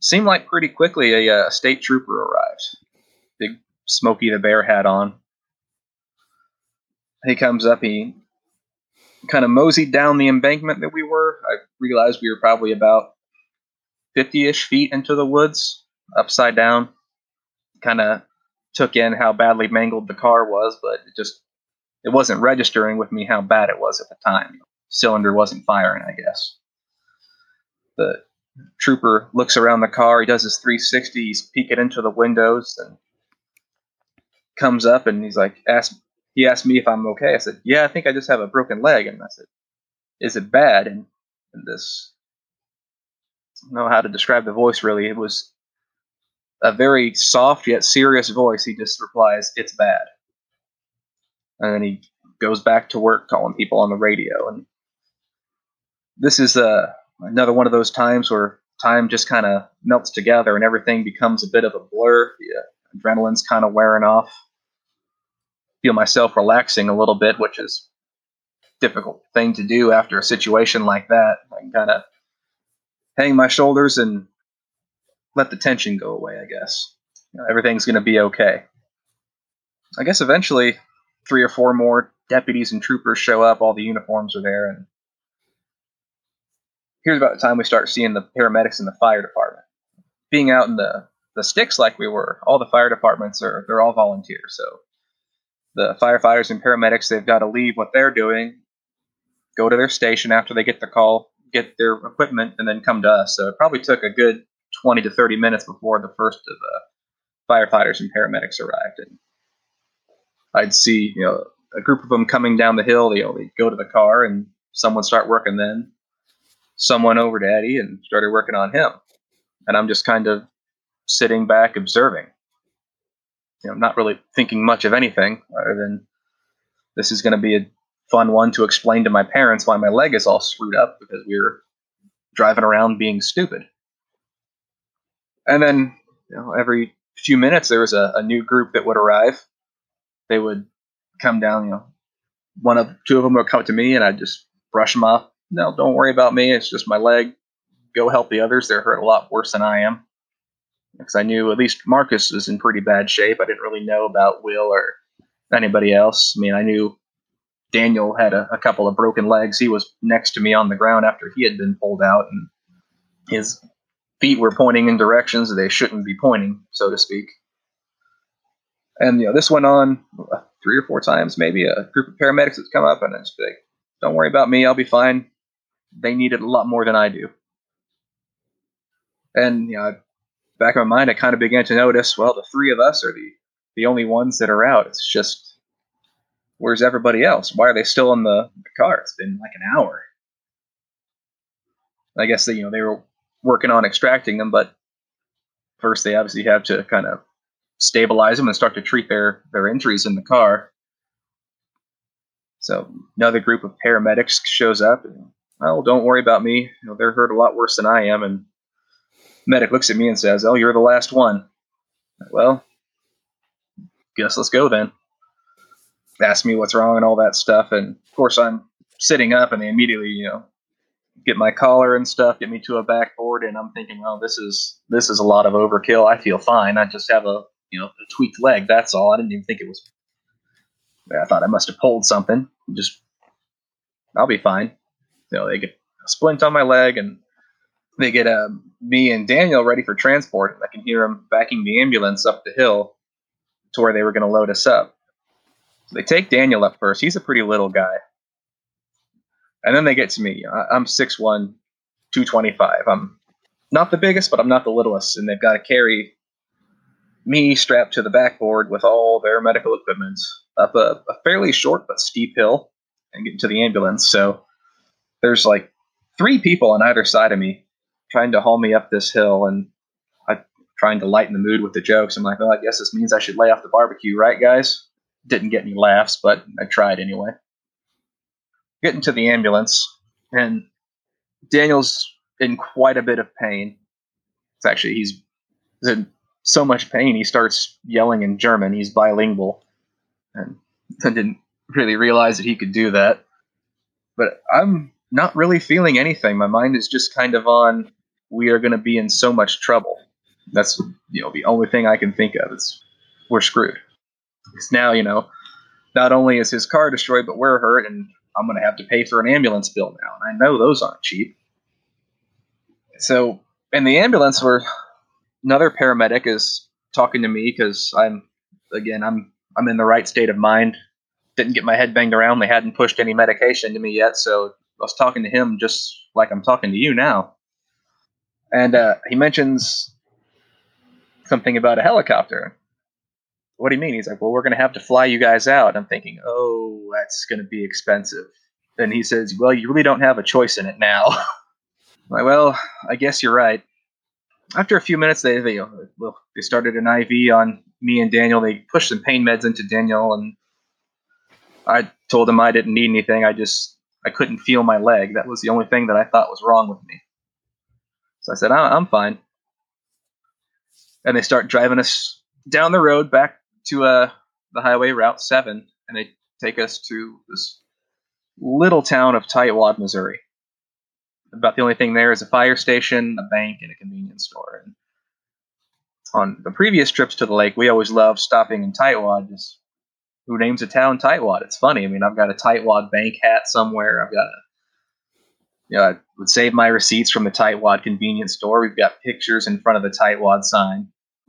seemed like pretty quickly a, a uh, state trooper arrived. Big Smokey the Bear hat on. He comes up, he kind of moseyed down the embankment that we were. I realized we were probably about 50 ish feet into the woods, upside down. Kind of took in how badly mangled the car was, but it just it wasn't registering with me how bad it was at the time. Cylinder wasn't firing, I guess. The trooper looks around the car. He does his 360. He's peeking into the windows and comes up and he's like, "Ask he asked me if I'm okay. I said, "Yeah, I think I just have a broken leg." And I said, "Is it bad?" And, and this, I don't know how to describe the voice really. It was a very soft yet serious voice. He just replies, "It's bad," and then he goes back to work calling people on the radio. And this is uh, another one of those times where time just kind of melts together and everything becomes a bit of a blur. The uh, adrenaline's kind of wearing off. Feel myself relaxing a little bit, which is difficult thing to do after a situation like that. I can kind of hang my shoulders and let the tension go away. I guess you know, everything's going to be okay. I guess eventually, three or four more deputies and troopers show up. All the uniforms are there, and here's about the time we start seeing the paramedics in the fire department. Being out in the the sticks like we were, all the fire departments are they're all volunteers. So the firefighters and paramedics they've got to leave what they're doing, go to their station after they get the call, get their equipment, and then come to us. So it probably took a good 20 to 30 minutes before the first of the firefighters and paramedics arrived. And I'd see you know a group of them coming down the hill. They, you go to the car and someone start working then someone over to Eddie and started working on him. And I'm just kind of sitting back observing. You know, not really thinking much of anything other than this is going to be a fun one to explain to my parents why my leg is all screwed up because we were driving around being stupid. And then, you know, every few minutes there was a, a new group that would arrive. They would come down, you know, one of two of them would come to me and I'd just brush them off no, don't worry about me. It's just my leg. Go help the others. They're hurt a lot worse than I am. Because I knew at least Marcus was in pretty bad shape. I didn't really know about Will or anybody else. I mean, I knew Daniel had a, a couple of broken legs. He was next to me on the ground after he had been pulled out, and his feet were pointing in directions they shouldn't be pointing, so to speak. And you know, this went on three or four times, maybe. A group of paramedics would come up and it's like, "Don't worry about me. I'll be fine they need it a lot more than I do. And you know, back in my mind, I kind of began to notice, well, the three of us are the the only ones that are out. It's just, where's everybody else? Why are they still in the, the car? It's been like an hour. I guess they, you know, they were working on extracting them, but first they obviously have to kind of stabilize them and start to treat their their injuries in the car. So another group of paramedics shows up and well, don't worry about me. You know, they're hurt a lot worse than I am. And medic looks at me and says, oh, you're the last one. Well, guess let's go then. Ask me what's wrong and all that stuff. And of course, I'm sitting up and they immediately, you know, get my collar and stuff, get me to a backboard, and I'm thinking, well, this is this is a lot of overkill. I feel fine. I just have a you know a tweaked leg. That's all. I didn't even think it was. I thought I must have pulled something. Just I'll be fine you know, they get a splint on my leg and they get uh, me and Daniel ready for transport. And I can hear them backing the ambulance up the hill to where they were going to load us up. So they take Daniel up first. He's a pretty little guy. And then they get to me. I'm 6'1, 225. I'm not the biggest, but I'm not the littlest. And they've got to carry me strapped to the backboard with all their medical equipment up a, a fairly short but steep hill and get to the ambulance. So there's like three people on either side of me trying to haul me up this hill and I'm trying to lighten the mood with the jokes. I'm like, well, I guess this means I should lay off the barbecue, right, guys? Didn't get any laughs, but I tried anyway. Getting to the ambulance, and Daniel's in quite a bit of pain. It's actually he's in so much pain he starts yelling in German. He's bilingual, and I didn't really realize that he could do that. But I'm not really feeling anything. My mind is just kind of on we are going to be in so much trouble. That's you know the only thing I can think of is we're screwed. Because now you know not only is his car destroyed, but we're hurt, and I'm going to have to pay for an ambulance bill now, and I know those aren't cheap. So in the ambulance, where another paramedic is talking to me because I'm again I'm I'm in the right state of mind. Didn't get my head banged around. They hadn't pushed any medication to me yet, so I was talking to him just like I'm talking to you now, and uh, he mentions something about a helicopter. What do you mean? He's like, well, we're going to have to fly you guys out. I'm thinking, oh, that's going to be expensive. And he says, well, you really don't have a choice in it now. like, well, I guess you're right. After a few minutes, they they, well, they started an IV on me and Daniel. They pushed some pain meds into Daniel, and I told him I didn't need anything. I just I couldn't feel my leg. That was the only thing that I thought was wrong with me. So I said, I'm fine. And they start driving us down the road back to uh, the highway Route 7, and they take us to this little town of Tightwad, Missouri. About the only thing there is a fire station, a bank, and a convenience store. And on the previous trips to the lake, we always loved stopping in Tightwad. Just who names a town Tightwad? It's funny. I mean, I've got a Tightwad bank hat somewhere. I've got a you know, I would save my receipts from the Tightwad convenience store. We've got pictures in front of the Tightwad sign.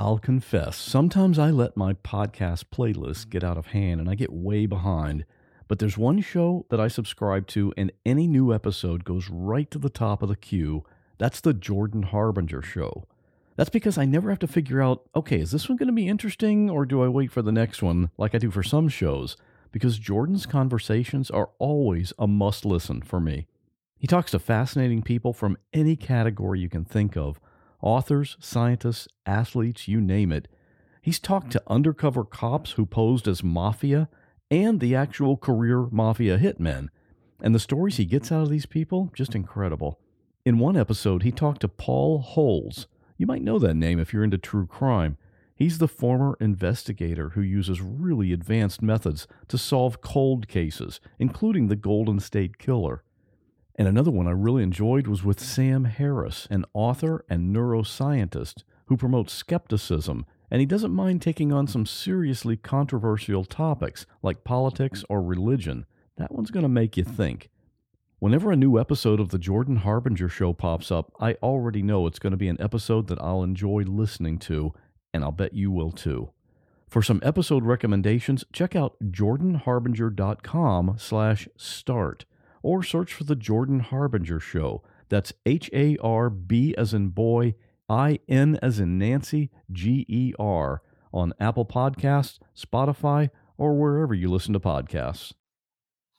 I'll confess, sometimes I let my podcast playlist get out of hand and I get way behind. But there's one show that I subscribe to, and any new episode goes right to the top of the queue. That's the Jordan Harbinger Show. That's because I never have to figure out, okay, is this one going to be interesting or do I wait for the next one like I do for some shows? Because Jordan's conversations are always a must listen for me. He talks to fascinating people from any category you can think of authors, scientists, athletes, you name it. He's talked to undercover cops who posed as mafia and the actual career mafia hitmen. And the stories he gets out of these people, just incredible. In one episode, he talked to Paul Holes. You might know that name if you're into true crime. He's the former investigator who uses really advanced methods to solve cold cases, including the Golden State Killer. And another one I really enjoyed was with Sam Harris, an author and neuroscientist who promotes skepticism, and he doesn't mind taking on some seriously controversial topics like politics or religion. That one's going to make you think. Whenever a new episode of the Jordan Harbinger Show pops up, I already know it's going to be an episode that I'll enjoy listening to, and I'll bet you will too. For some episode recommendations, check out jordanharbinger.com slash start or search for The Jordan Harbinger Show. That's H A R B as in boy, I N as in Nancy, G E R on Apple Podcasts, Spotify, or wherever you listen to podcasts.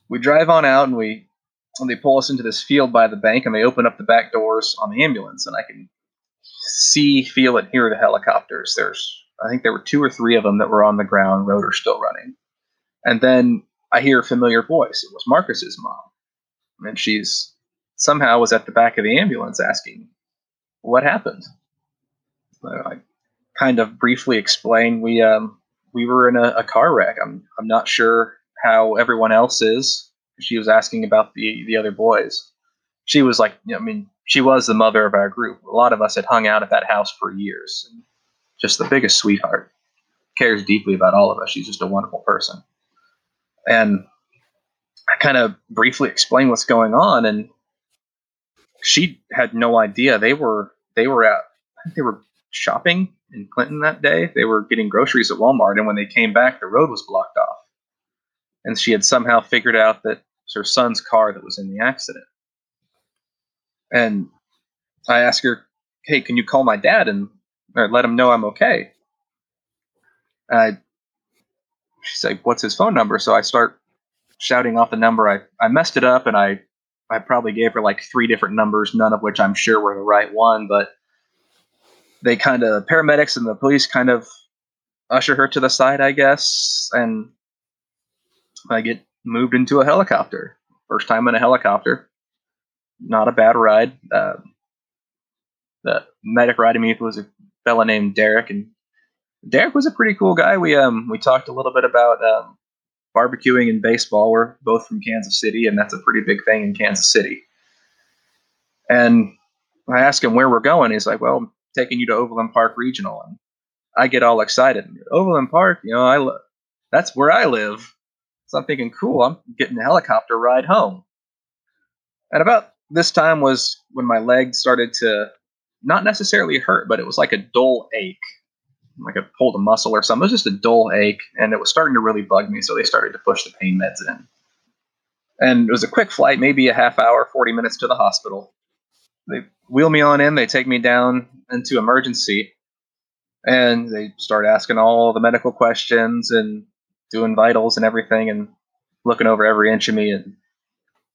We drive on out and we and they pull us into this field by the bank and they open up the back doors on the ambulance and I can see, feel, and hear the helicopters. There's I think there were two or three of them that were on the ground, rotor still running. And then I hear a familiar voice. It was Marcus's mom and she's somehow was at the back of the ambulance asking what happened. I kind of briefly explained we um, we were in a, a, car wreck. I'm I'm not sure how everyone else is. She was asking about the the other boys. She was like, I mean, she was the mother of our group. A lot of us had hung out at that house for years. And just the biggest sweetheart. Cares deeply about all of us. She's just a wonderful person. And I kind of briefly explained what's going on, and she had no idea. They were they were at they were shopping in Clinton that day. They were getting groceries at Walmart, and when they came back, the road was blocked off. And she had somehow figured out that it was her son's car that was in the accident. And I asked her, "Hey, can you call my dad and let him know I'm okay?" I, she's like, "What's his phone number?" So I start shouting off the number. I, I messed it up and I, I probably gave her like three different numbers, none of which I'm sure were the right one, but they kind of, paramedics and the police kind of usher her to the side, I guess, and I get moved into a helicopter. First time in a helicopter. Not a bad ride. Uh, the medic riding me was a fella named Derek, and Derek was a pretty cool guy. We um we talked a little bit about um, barbecuing and baseball. We're both from Kansas City, and that's a pretty big thing in Kansas City. And I ask him where we're going. He's like, "Well, I'm taking you to Overland Park Regional." And I get all excited. Overland Park, you know, I li- that's where I live. So I'm thinking, cool. I'm getting a helicopter ride home. And about this time was when my leg started to not necessarily hurt, but it was like a dull ache like I pulled a muscle or something. It was just a dull ache, and it was starting to really bug me. So they started to push the pain meds in. And it was a quick flight, maybe a half hour, 40 minutes to the hospital. They wheel me on in, they take me down into emergency, and they start asking all the medical questions and doing vitals and everything and looking over every inch of me. And,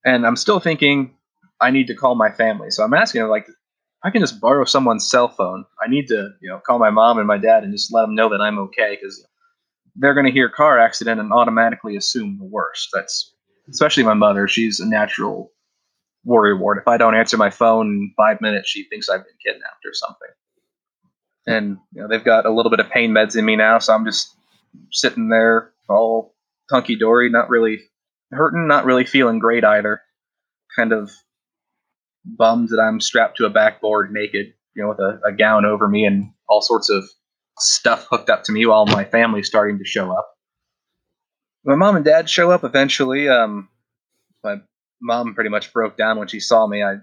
and I'm still thinking, I need to call my family. So I'm asking them, like, I can just borrow someone's cell phone. I need to, you know, call my mom and my dad and just let them know that I'm okay because they're going to hear car accident and automatically assume the worst. That's especially my mother. She's a natural worry ward. If I don't answer my phone in five minutes, she thinks I've been kidnapped or something. And you know, they've got a little bit of pain meds in me now, so I'm just sitting there all hunky dory, not really hurting, not really feeling great either. Kind of bummed that I'm strapped to a backboard naked, you know, with a, a gown over me and all sorts of stuff hooked up to me while my family's starting to show up. My mom and dad show up eventually. Um, my mom pretty much broke down when she saw me. I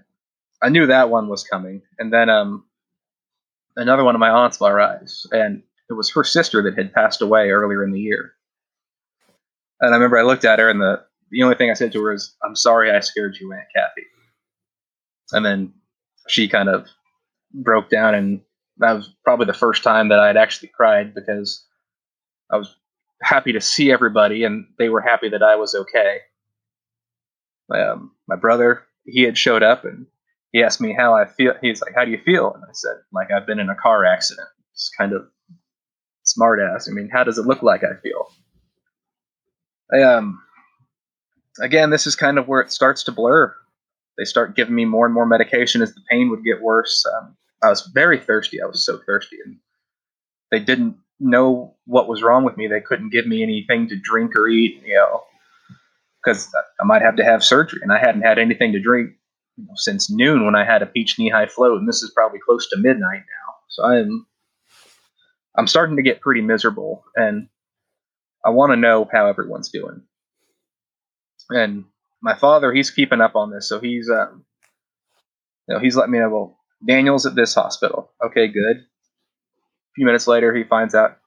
I knew that one was coming, and then um, another one of my aunts arrives, and it was her sister that had passed away earlier in the year. And I remember I looked at her, and the the only thing I said to her is, "I'm sorry I scared you, Aunt Kathy." And then she kind of broke down, and that was probably the first time that I had actually cried because I was happy to see everybody, and they were happy that I was okay. Um, my brother, he had showed up, and he asked me how I feel. He's like, "How do you feel?" And I said, "Like I've been in a car accident." It's kind of smart ass. I mean, how does it look like I feel? Um, again, this is kind of where it starts to blur. They start giving me more and more medication as the pain would get worse. Um, I was very thirsty. I was so thirsty, and they didn't know what was wrong with me. They couldn't give me anything to drink or eat, you know, because I might have to have surgery, and I hadn't had anything to drink you know, since noon when I had a peach Nehi float, and this is probably close to midnight now. So I'm I'm starting to get pretty miserable, and I want to know how everyone's doing. And my father, he's keeping up on this, so he's um, you know, he's letting me know. Well, Daniel's at this hospital. Okay, good. A few minutes later, he finds out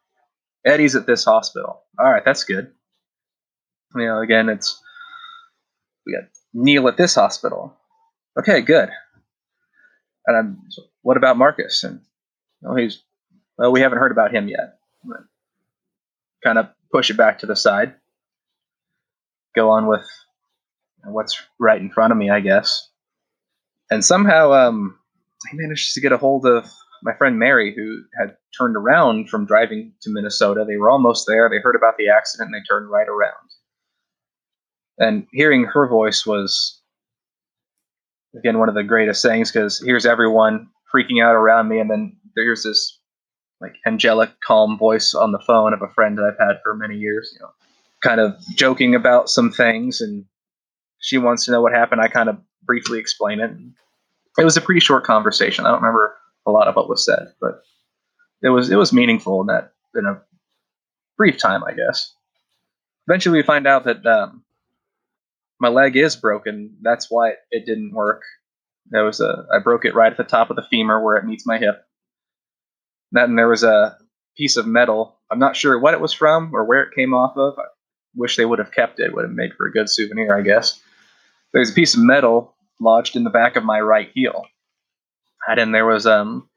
Eddie's at this hospital. All right, that's good. You know, again, it's we got Neil at this hospital. Okay, good. And I'm, what about Marcus? And you know, he's, well, we haven't heard about him yet. Kind of push it back to the side. Go on with what's right in front of me, I guess. And somehow, um, I managed to get a hold of my friend Mary, who had turned around from driving to Minnesota. They were almost there. They heard about the accident and they turned right around. And hearing her voice was, again, one of the greatest things because here's everyone freaking out around me. And then there's this like angelic, calm voice on the phone of a friend that I've had for many years, you know, kind of joking about some things. And she wants to know what happened. I kind of briefly explain it. It was a pretty short conversation. I don't remember a lot of what was said, but it was it was meaningful in that in a brief time, I guess. Eventually, we find out that um, my leg is broken. That's why it, didn't work. There was a I broke it right at the top of the femur where it meets my hip. Then there was a piece of metal. I'm not sure what it was from or where it came off of. I wish they would have kept it. Would have made for a good souvenir, I guess. There's a piece of metal lodged in the back of my right heel. And then there was um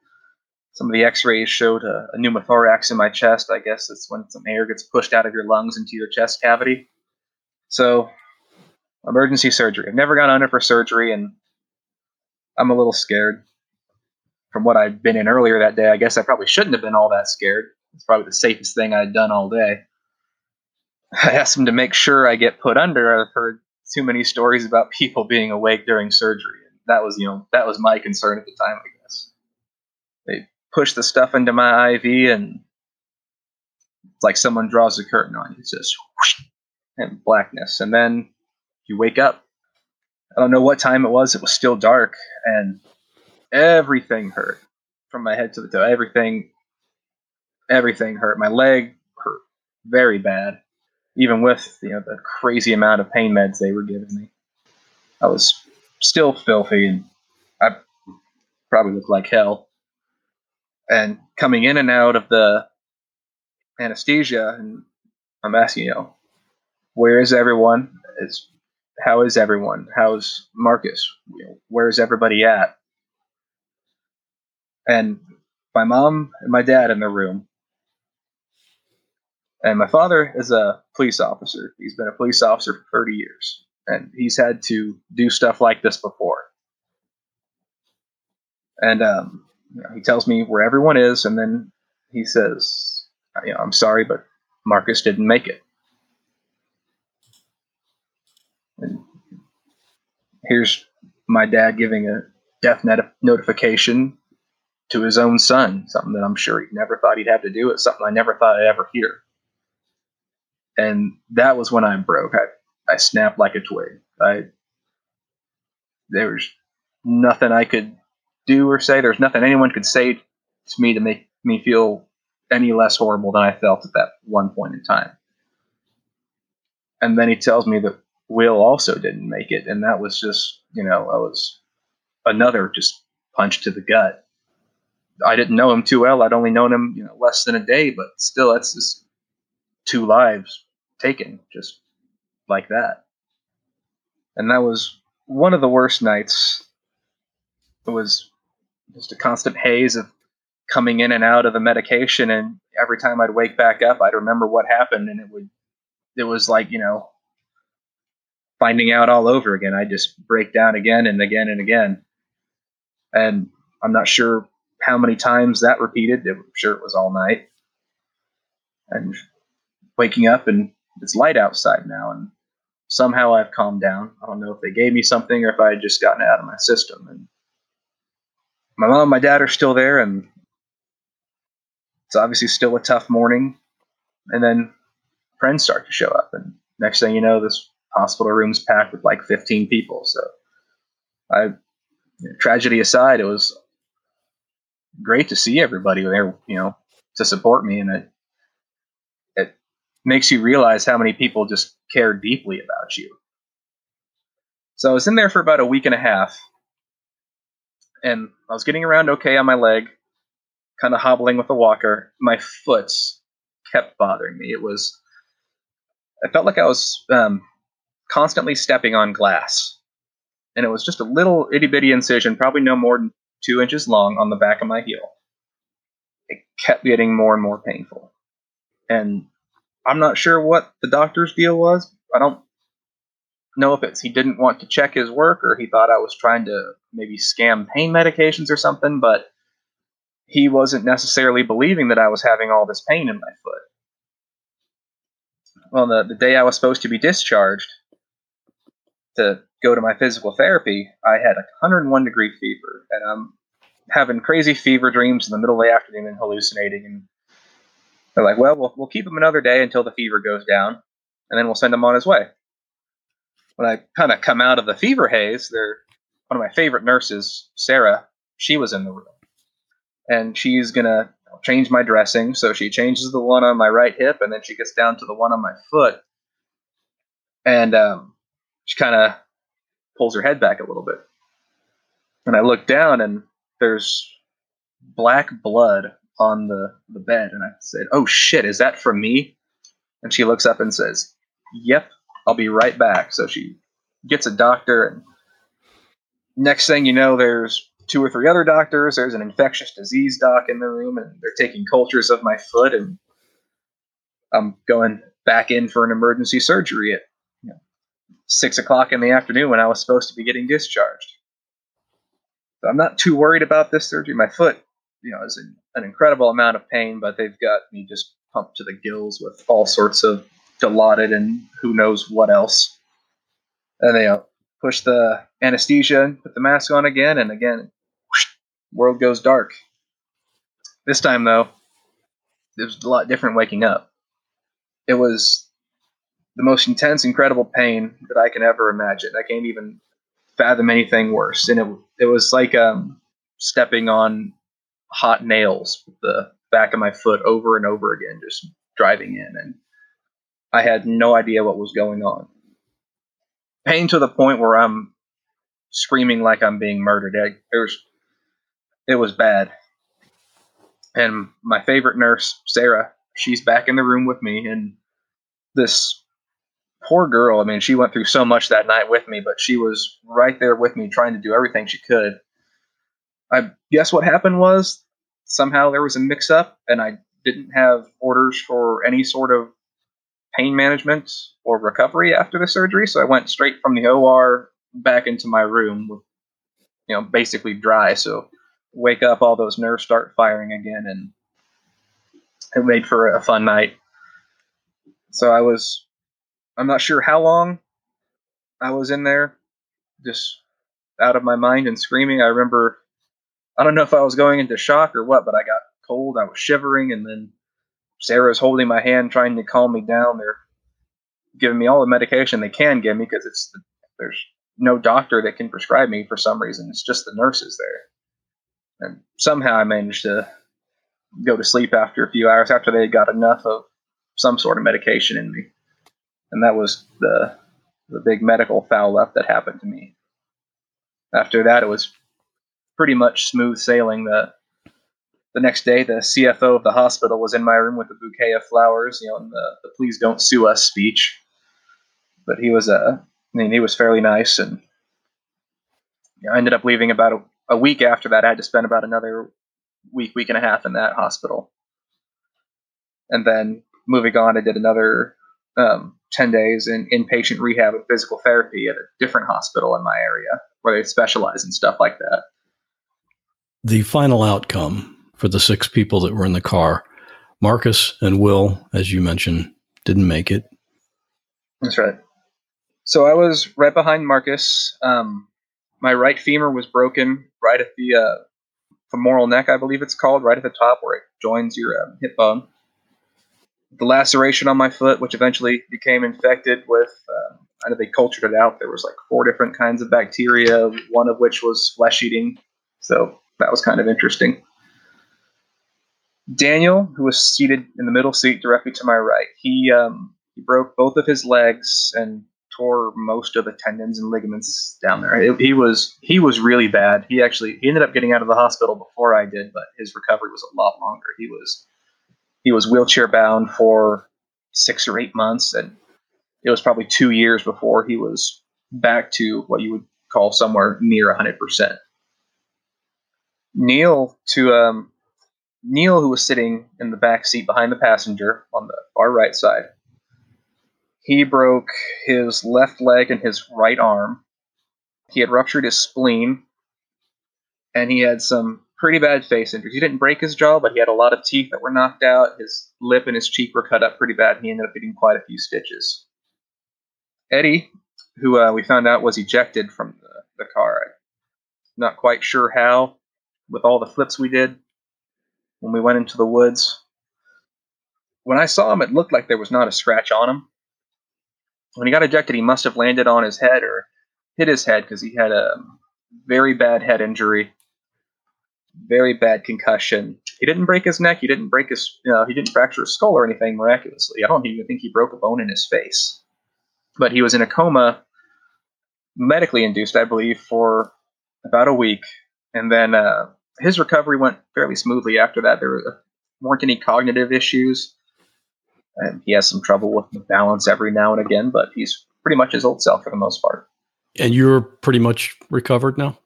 some of the X-rays showed a, a pneumothorax in my chest. I guess that's when some air gets pushed out of your lungs into your chest cavity. So emergency surgery. I've never gone under for surgery, and I'm a little scared from what I'd been in earlier that day. I guess I probably shouldn't have been all that scared. It's probably the safest thing I'd done all day. I asked them to make sure I get put under. I've heard too many stories about people being awake during surgery. And that was, you know, that was my concern at the time, I guess. They push the stuff into my IV and it's like someone draws a curtain on you. It's just whoosh, and blackness. And then you wake up. I don't know what time it was. It was still dark, and everything hurt from my head to the toe. Everything, everything hurt. My leg hurt very bad, even with you know the crazy amount of pain meds they were giving me. I was still filthy, and I probably looked like hell. And coming in and out of the anesthesia, and I'm asking, you know, where is everyone? Is how is everyone? How's Marcus? You know, where's everybody at? And my mom and my dad in the room. And my father is a police officer. He's been a police officer for 30 years. And he's had to do stuff like this before. And um, you know, he tells me where everyone is, and then he says, you know, I'm sorry, but Marcus didn't make it. And here's my dad giving a death notification to his own son, something that I'm sure he never thought he'd have to do. It's something I never thought I'd ever hear. And that was when I broke. I, I snapped like a twig. I there was nothing I could do or say. There's nothing anyone could say to me to make me feel any less horrible than I felt at that one point in time. And then he tells me that Will also didn't make it, and that was just, you know, I was another just punch to the gut. I didn't know him too well. I'd only known him, you know, less than a day, but still, that's just two lives taken just like that. And that was one of the worst nights. It was just a constant haze of coming in and out of the medication, and every time I'd wake back up, I'd remember what happened, and it would, it was like you know, finding out all over again. I'd just break down again and again and again, and I'm not sure how many times that repeated. I'm sure it was all night. And waking up and it's light outside now, and somehow I've calmed down. I don't know if they gave me something or if I had just gotten it out of my system. And my mom and my dad are still there, and it's obviously still a tough morning. And then friends start to show up, and next thing you know, this hospital room's packed with like 15 people. So, I tragedy aside, it was great to see everybody there, you know, to support me, and it makes you realize how many people just care deeply about you. So I was in there for about a week and a half, and I was getting around okay on my leg, kind of hobbling with a walker. My foot kept bothering me. It was, I felt like I was um, constantly stepping on glass, and it was just a little itty bitty incision, probably no more than two inches long on the back of my heel. It kept getting more and more painful. And I'm not sure what the doctor's deal was. I don't know if it's he didn't want to check his work or he thought I was trying to maybe scam pain medications or something, but he wasn't necessarily believing that I was having all this pain in my foot. Well, the, the day I was supposed to be discharged to go to my physical therapy, I had a 101 degree fever, and I'm having crazy fever dreams in the middle of the afternoon and hallucinating. And they're like, "Well, we'll we'll keep him another day until the fever goes down, and then we'll send him on his way." When I kind of come out of the fever haze, they're one of my favorite nurses, Sarah. She was in the room, and she's gonna change my dressing. So she changes the one on my right hip, and then she gets down to the one on my foot, and um, she kind of pulls her head back a little bit. And I look down and there's black blood on the, the bed. And I said, Oh shit, is that from me? And she looks up and says, Yep, I'll be right back. So she gets a doctor. And next thing you know, there's two or three other doctors. There's an infectious disease doc in the room, and they're taking cultures of my foot. And I'm going back in for an emergency surgery at six o'clock in the afternoon when I was supposed to be getting discharged. So I'm not too worried about this surgery. My foot, you know, is in an incredible amount of pain, but they've got me just pumped to the gills with all sorts of Dilaudid and who knows what else. And they uh, push the anesthesia and put the mask on again, and again, whoosh, world goes dark. This time, though, it was a lot different waking up. It was the most intense, incredible pain that I can ever imagine. I can't even fathom anything worse. And it it was like um, stepping on hot nails with the back of my foot over and over again, just driving in, and I had no idea what was going on. Pain to the point where I'm screaming like I'm being murdered. It was it was bad. And my favorite nurse, Sarah, she's back in the room with me, and this poor girl. I mean, she went through so much that night with me, but she was right there with me, trying to do everything she could. I guess what happened was somehow there was a mix up, and I didn't have orders for any sort of pain management or recovery after the surgery. So I went straight from the OR back into my room with, you know, basically dry. So wake up, all those nerves start firing again, and it made for a fun night. So I was, I'm not sure how long I was in there, just out of my mind and screaming. I remember, I don't know if I was going into shock or what, but I got cold. I was shivering, and then Sarah's holding my hand, trying to calm me down. They're giving me all the medication they can give me because it's there's no doctor that can prescribe me for some reason. It's just the nurses there. And somehow I managed to go to sleep after a few hours after they got enough of some sort of medication in me. And that was the the big medical foul up that happened to me. After that, it was pretty much smooth sailing. The the next day, the CFO of the hospital was in my room with a bouquet of flowers, you know, and the, the "Please don't sue us" speech. But he was a, uh, I mean, he was fairly nice, and you know, I ended up leaving about a, a week after that. I had to spend about another week, week and a half in that hospital, and then moving on, I did another um, 10 days in inpatient rehab and physical therapy at a different hospital in my area where they specialize in stuff like that. The final outcome for the six people that were in the car. Marcus and Will, as you mentioned, didn't make it. That's right. So I was right behind Marcus. Um, my right femur was broken right at the uh, femoral neck, I believe it's called, right at the top where it joins your uh, hip bone. The laceration on my foot, which eventually became infected with, uh, I know they cultured it out. There was like four different kinds of bacteria, one of which was flesh eating. So that was kind of interesting. Daniel, who was seated in the middle seat directly to my right, he um, he broke both of his legs and tore most of the tendons and ligaments down there. It, he was he was really bad. He actually he ended up getting out of the hospital before I did, but his recovery was a lot longer. He was he was wheelchair bound for six or eight months, and it was probably two years before he was back to what you would call somewhere near 100%. Neil, to um, Neil, who was sitting in the back seat behind the passenger on the far right side, he broke his left leg and his right arm. He had ruptured his spleen, and he had some pretty bad face injuries. He didn't break his jaw, but he had a lot of teeth that were knocked out. His lip and his cheek were cut up pretty bad, and he ended up getting quite a few stitches. Eddie, who uh, we found out was ejected from the, the car, not quite sure how, with all the flips we did, when we went into the woods. When I saw him, it looked like there was not a scratch on him. When he got ejected, he must have landed on his head or hit his head because he had a very bad head injury, very bad concussion. He didn't break his neck. He didn't break his, you know, he didn't fracture his skull or anything miraculously. I don't even think he broke a bone in his face. But he was in a coma, medically induced, I believe, for about a week, and then uh, his recovery went fairly smoothly after that. There weren't any cognitive issues. And he has some trouble with the balance every now and again, but he's pretty much his old self for the most part. And you're pretty much recovered now.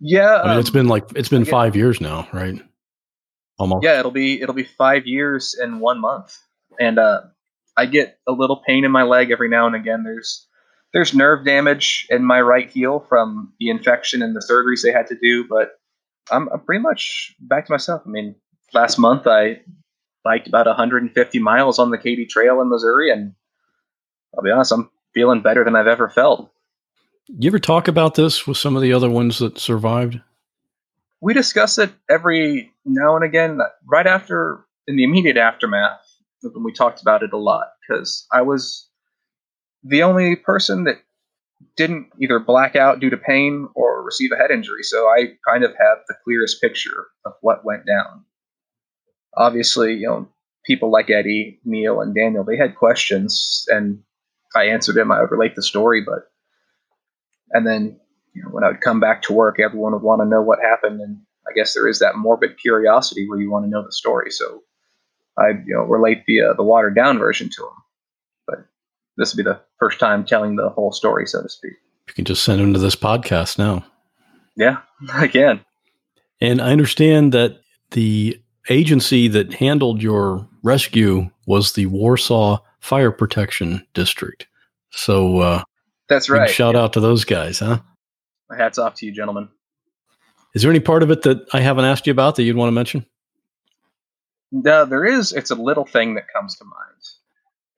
Yeah, I mean, um, it's been like it's been five years now, right? Almost. Yeah, it'll be it'll be five years in one month, and uh, I get a little pain in my leg every now and again. There's there's nerve damage in my right heel from the infection and the surgeries they had to do, but I'm, I'm pretty much back to myself. I mean, last month I biked about 150 miles on the Katy Trail in Missouri, and I'll be honest, I'm feeling better than I've ever felt. You ever talk about this with some of the other ones that survived? We discuss it every now and again, right after, in the immediate aftermath, when we talked about it a lot, because I was the only person that didn't either black out due to pain or receive a head injury, so I kind of have the clearest picture of what went down. Obviously, you know, people like Eddie, Neil, and Daniel, they had questions, and I answered them. I would relate the story, but and then you know, when I would come back to work, everyone would want to know what happened, and I guess there is that morbid curiosity where you want to know the story. So I, you know, relate the uh, the watered down version to them. This will be the first time telling the whole story, so to speak. You can just send them to this podcast now. Yeah, I can. And I understand that the agency that handled your rescue was the Warsaw Fire Protection District. So uh, that's right. Shout out to those guys, huh? My hats off to you, gentlemen. Is there any part of it that I haven't asked you about that you'd want to mention? No, there is. It's a little thing that comes to mind.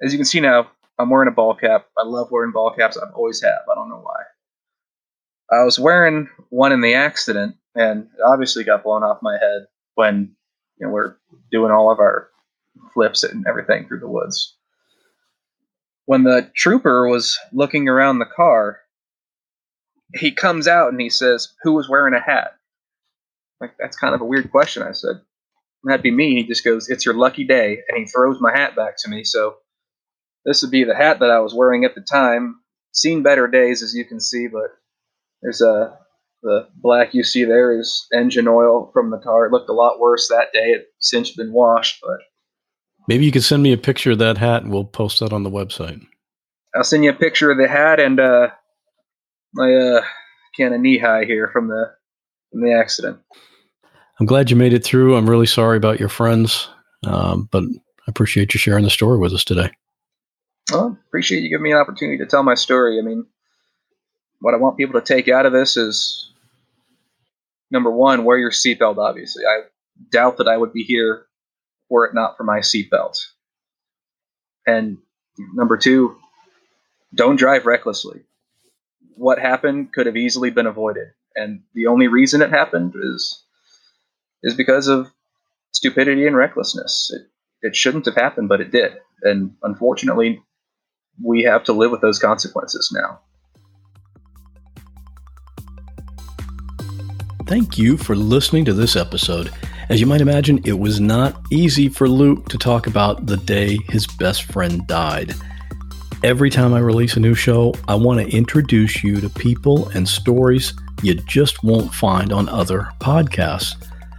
As you can see now, I'm wearing a ball cap. I love wearing ball caps. I've always have. I don't know why. I was wearing one in the accident, and obviously got blown off my head when you know we're doing all of our flips and everything through the woods. When the trooper was looking around the car, he comes out and he says, "Who was wearing a hat?" Like that's kind of a weird question. I said, "That'd be me." He just goes, "It's your lucky day," and he throws my hat back to me. So this would be the hat that I was wearing at the time. Seen better days, as you can see, but there's a the black you see there is engine oil from the car. It looked a lot worse that day. It since been washed, but maybe you could send me a picture of that hat and we'll post that on the website. I'll send you a picture of the hat and uh, my uh, can of Nehi here from the from the accident. I'm glad you made it through. I'm really sorry about your friends, um, but I appreciate you sharing the story with us today. Well, appreciate you giving me an opportunity to tell my story. I mean, what I want people to take out of this is number one, wear your seatbelt, obviously. I doubt that I would be here were it not for my seatbelt. And number two, don't drive recklessly. What happened could have easily been avoided. And the only reason it happened is is because of stupidity and recklessness. It, it shouldn't have happened, but it did. And unfortunately, we have to live with those consequences now. Thank you for listening to this episode. As you might imagine, it was not easy for Luke to talk about the day his best friend died. Every time I release a new show, I want to introduce you to people and stories you just won't find on other podcasts.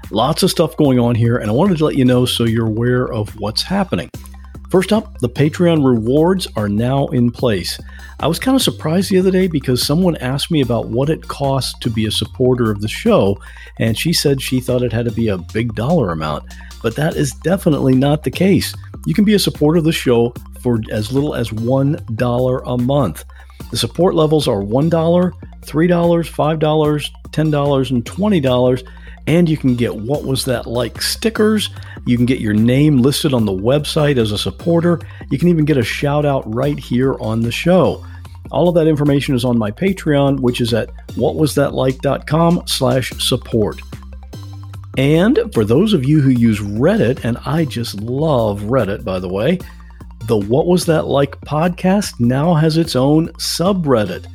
Lots of stuff going on here, and I wanted to let you know so you're aware of what's happening. First up, the Patreon rewards are now in place. I was kind of surprised the other day because someone asked me about what it costs to be a supporter of the show, and she said she thought it had to be a big dollar amount. But that is definitely not the case. You can be a supporter of the show for as little as $1 a month. The support levels are $1, $3, $5, $10, and $20 and you can get What Was That Like stickers. You can get your name listed on the website as a supporter. You can even get a shout out right here on the show. All of that information is on my Patreon, which is at whatwasthatlike.com slash support. And for those of you who use Reddit, and I just love Reddit, by the way, the What Was That Like podcast now has its own subreddit.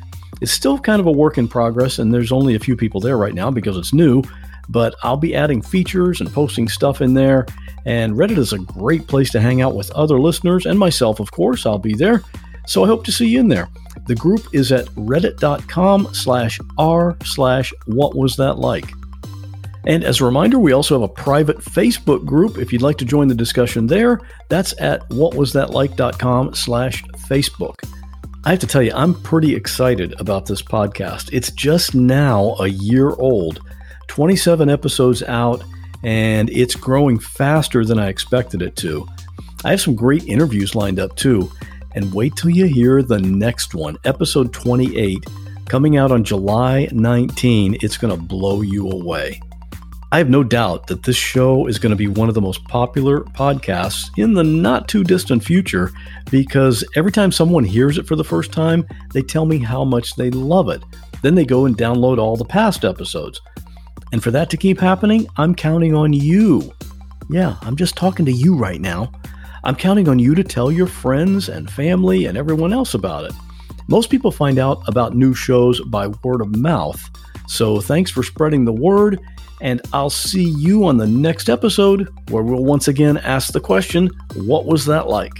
It's still kind of a work in progress, and there's only a few people there right now because it's new, but I'll be adding features and posting stuff in there. And Reddit is a great place to hang out with other listeners and myself, of course. I'll be there. So I hope to see you in there. The group is at reddit.com slash r slash what was that like. And as a reminder, we also have a private Facebook group. If you'd like to join the discussion there, that's at whatwasthatlike.com slash Facebook. I have to tell you, I'm pretty excited about this podcast. It's just now a year old, 27 episodes out, and it's growing faster than I expected it to. I have some great interviews lined up too. And wait till you hear the next one, episode 28, coming out on July 19. It's going to blow you away. I have no doubt that this show is going to be one of the most popular podcasts in the not too distant future because every time someone hears it for the first time, they tell me how much they love it. Then they go and download all the past episodes. And for that to keep happening, I'm counting on you. Yeah, I'm just talking to you right now. I'm counting on you to tell your friends and family and everyone else about it. Most people find out about new shows by word of mouth. So thanks for spreading the word, and I'll see you on the next episode where we'll once again ask the question what was that like?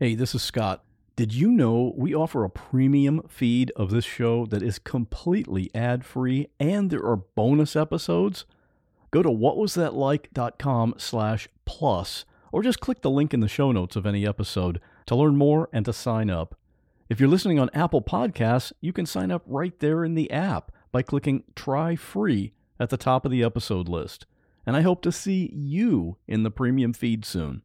Hey, this is Scott. Did you know we offer a premium feed of this show that is completely ad free and there are bonus episodes? Go to whatwasthatlike.com slash plus or just click the link in the show notes of any episode to learn more and to sign up. If you're listening on Apple Podcasts, you can sign up right there in the app by clicking try free at the top of the episode list. And I hope to see you in the premium feed soon.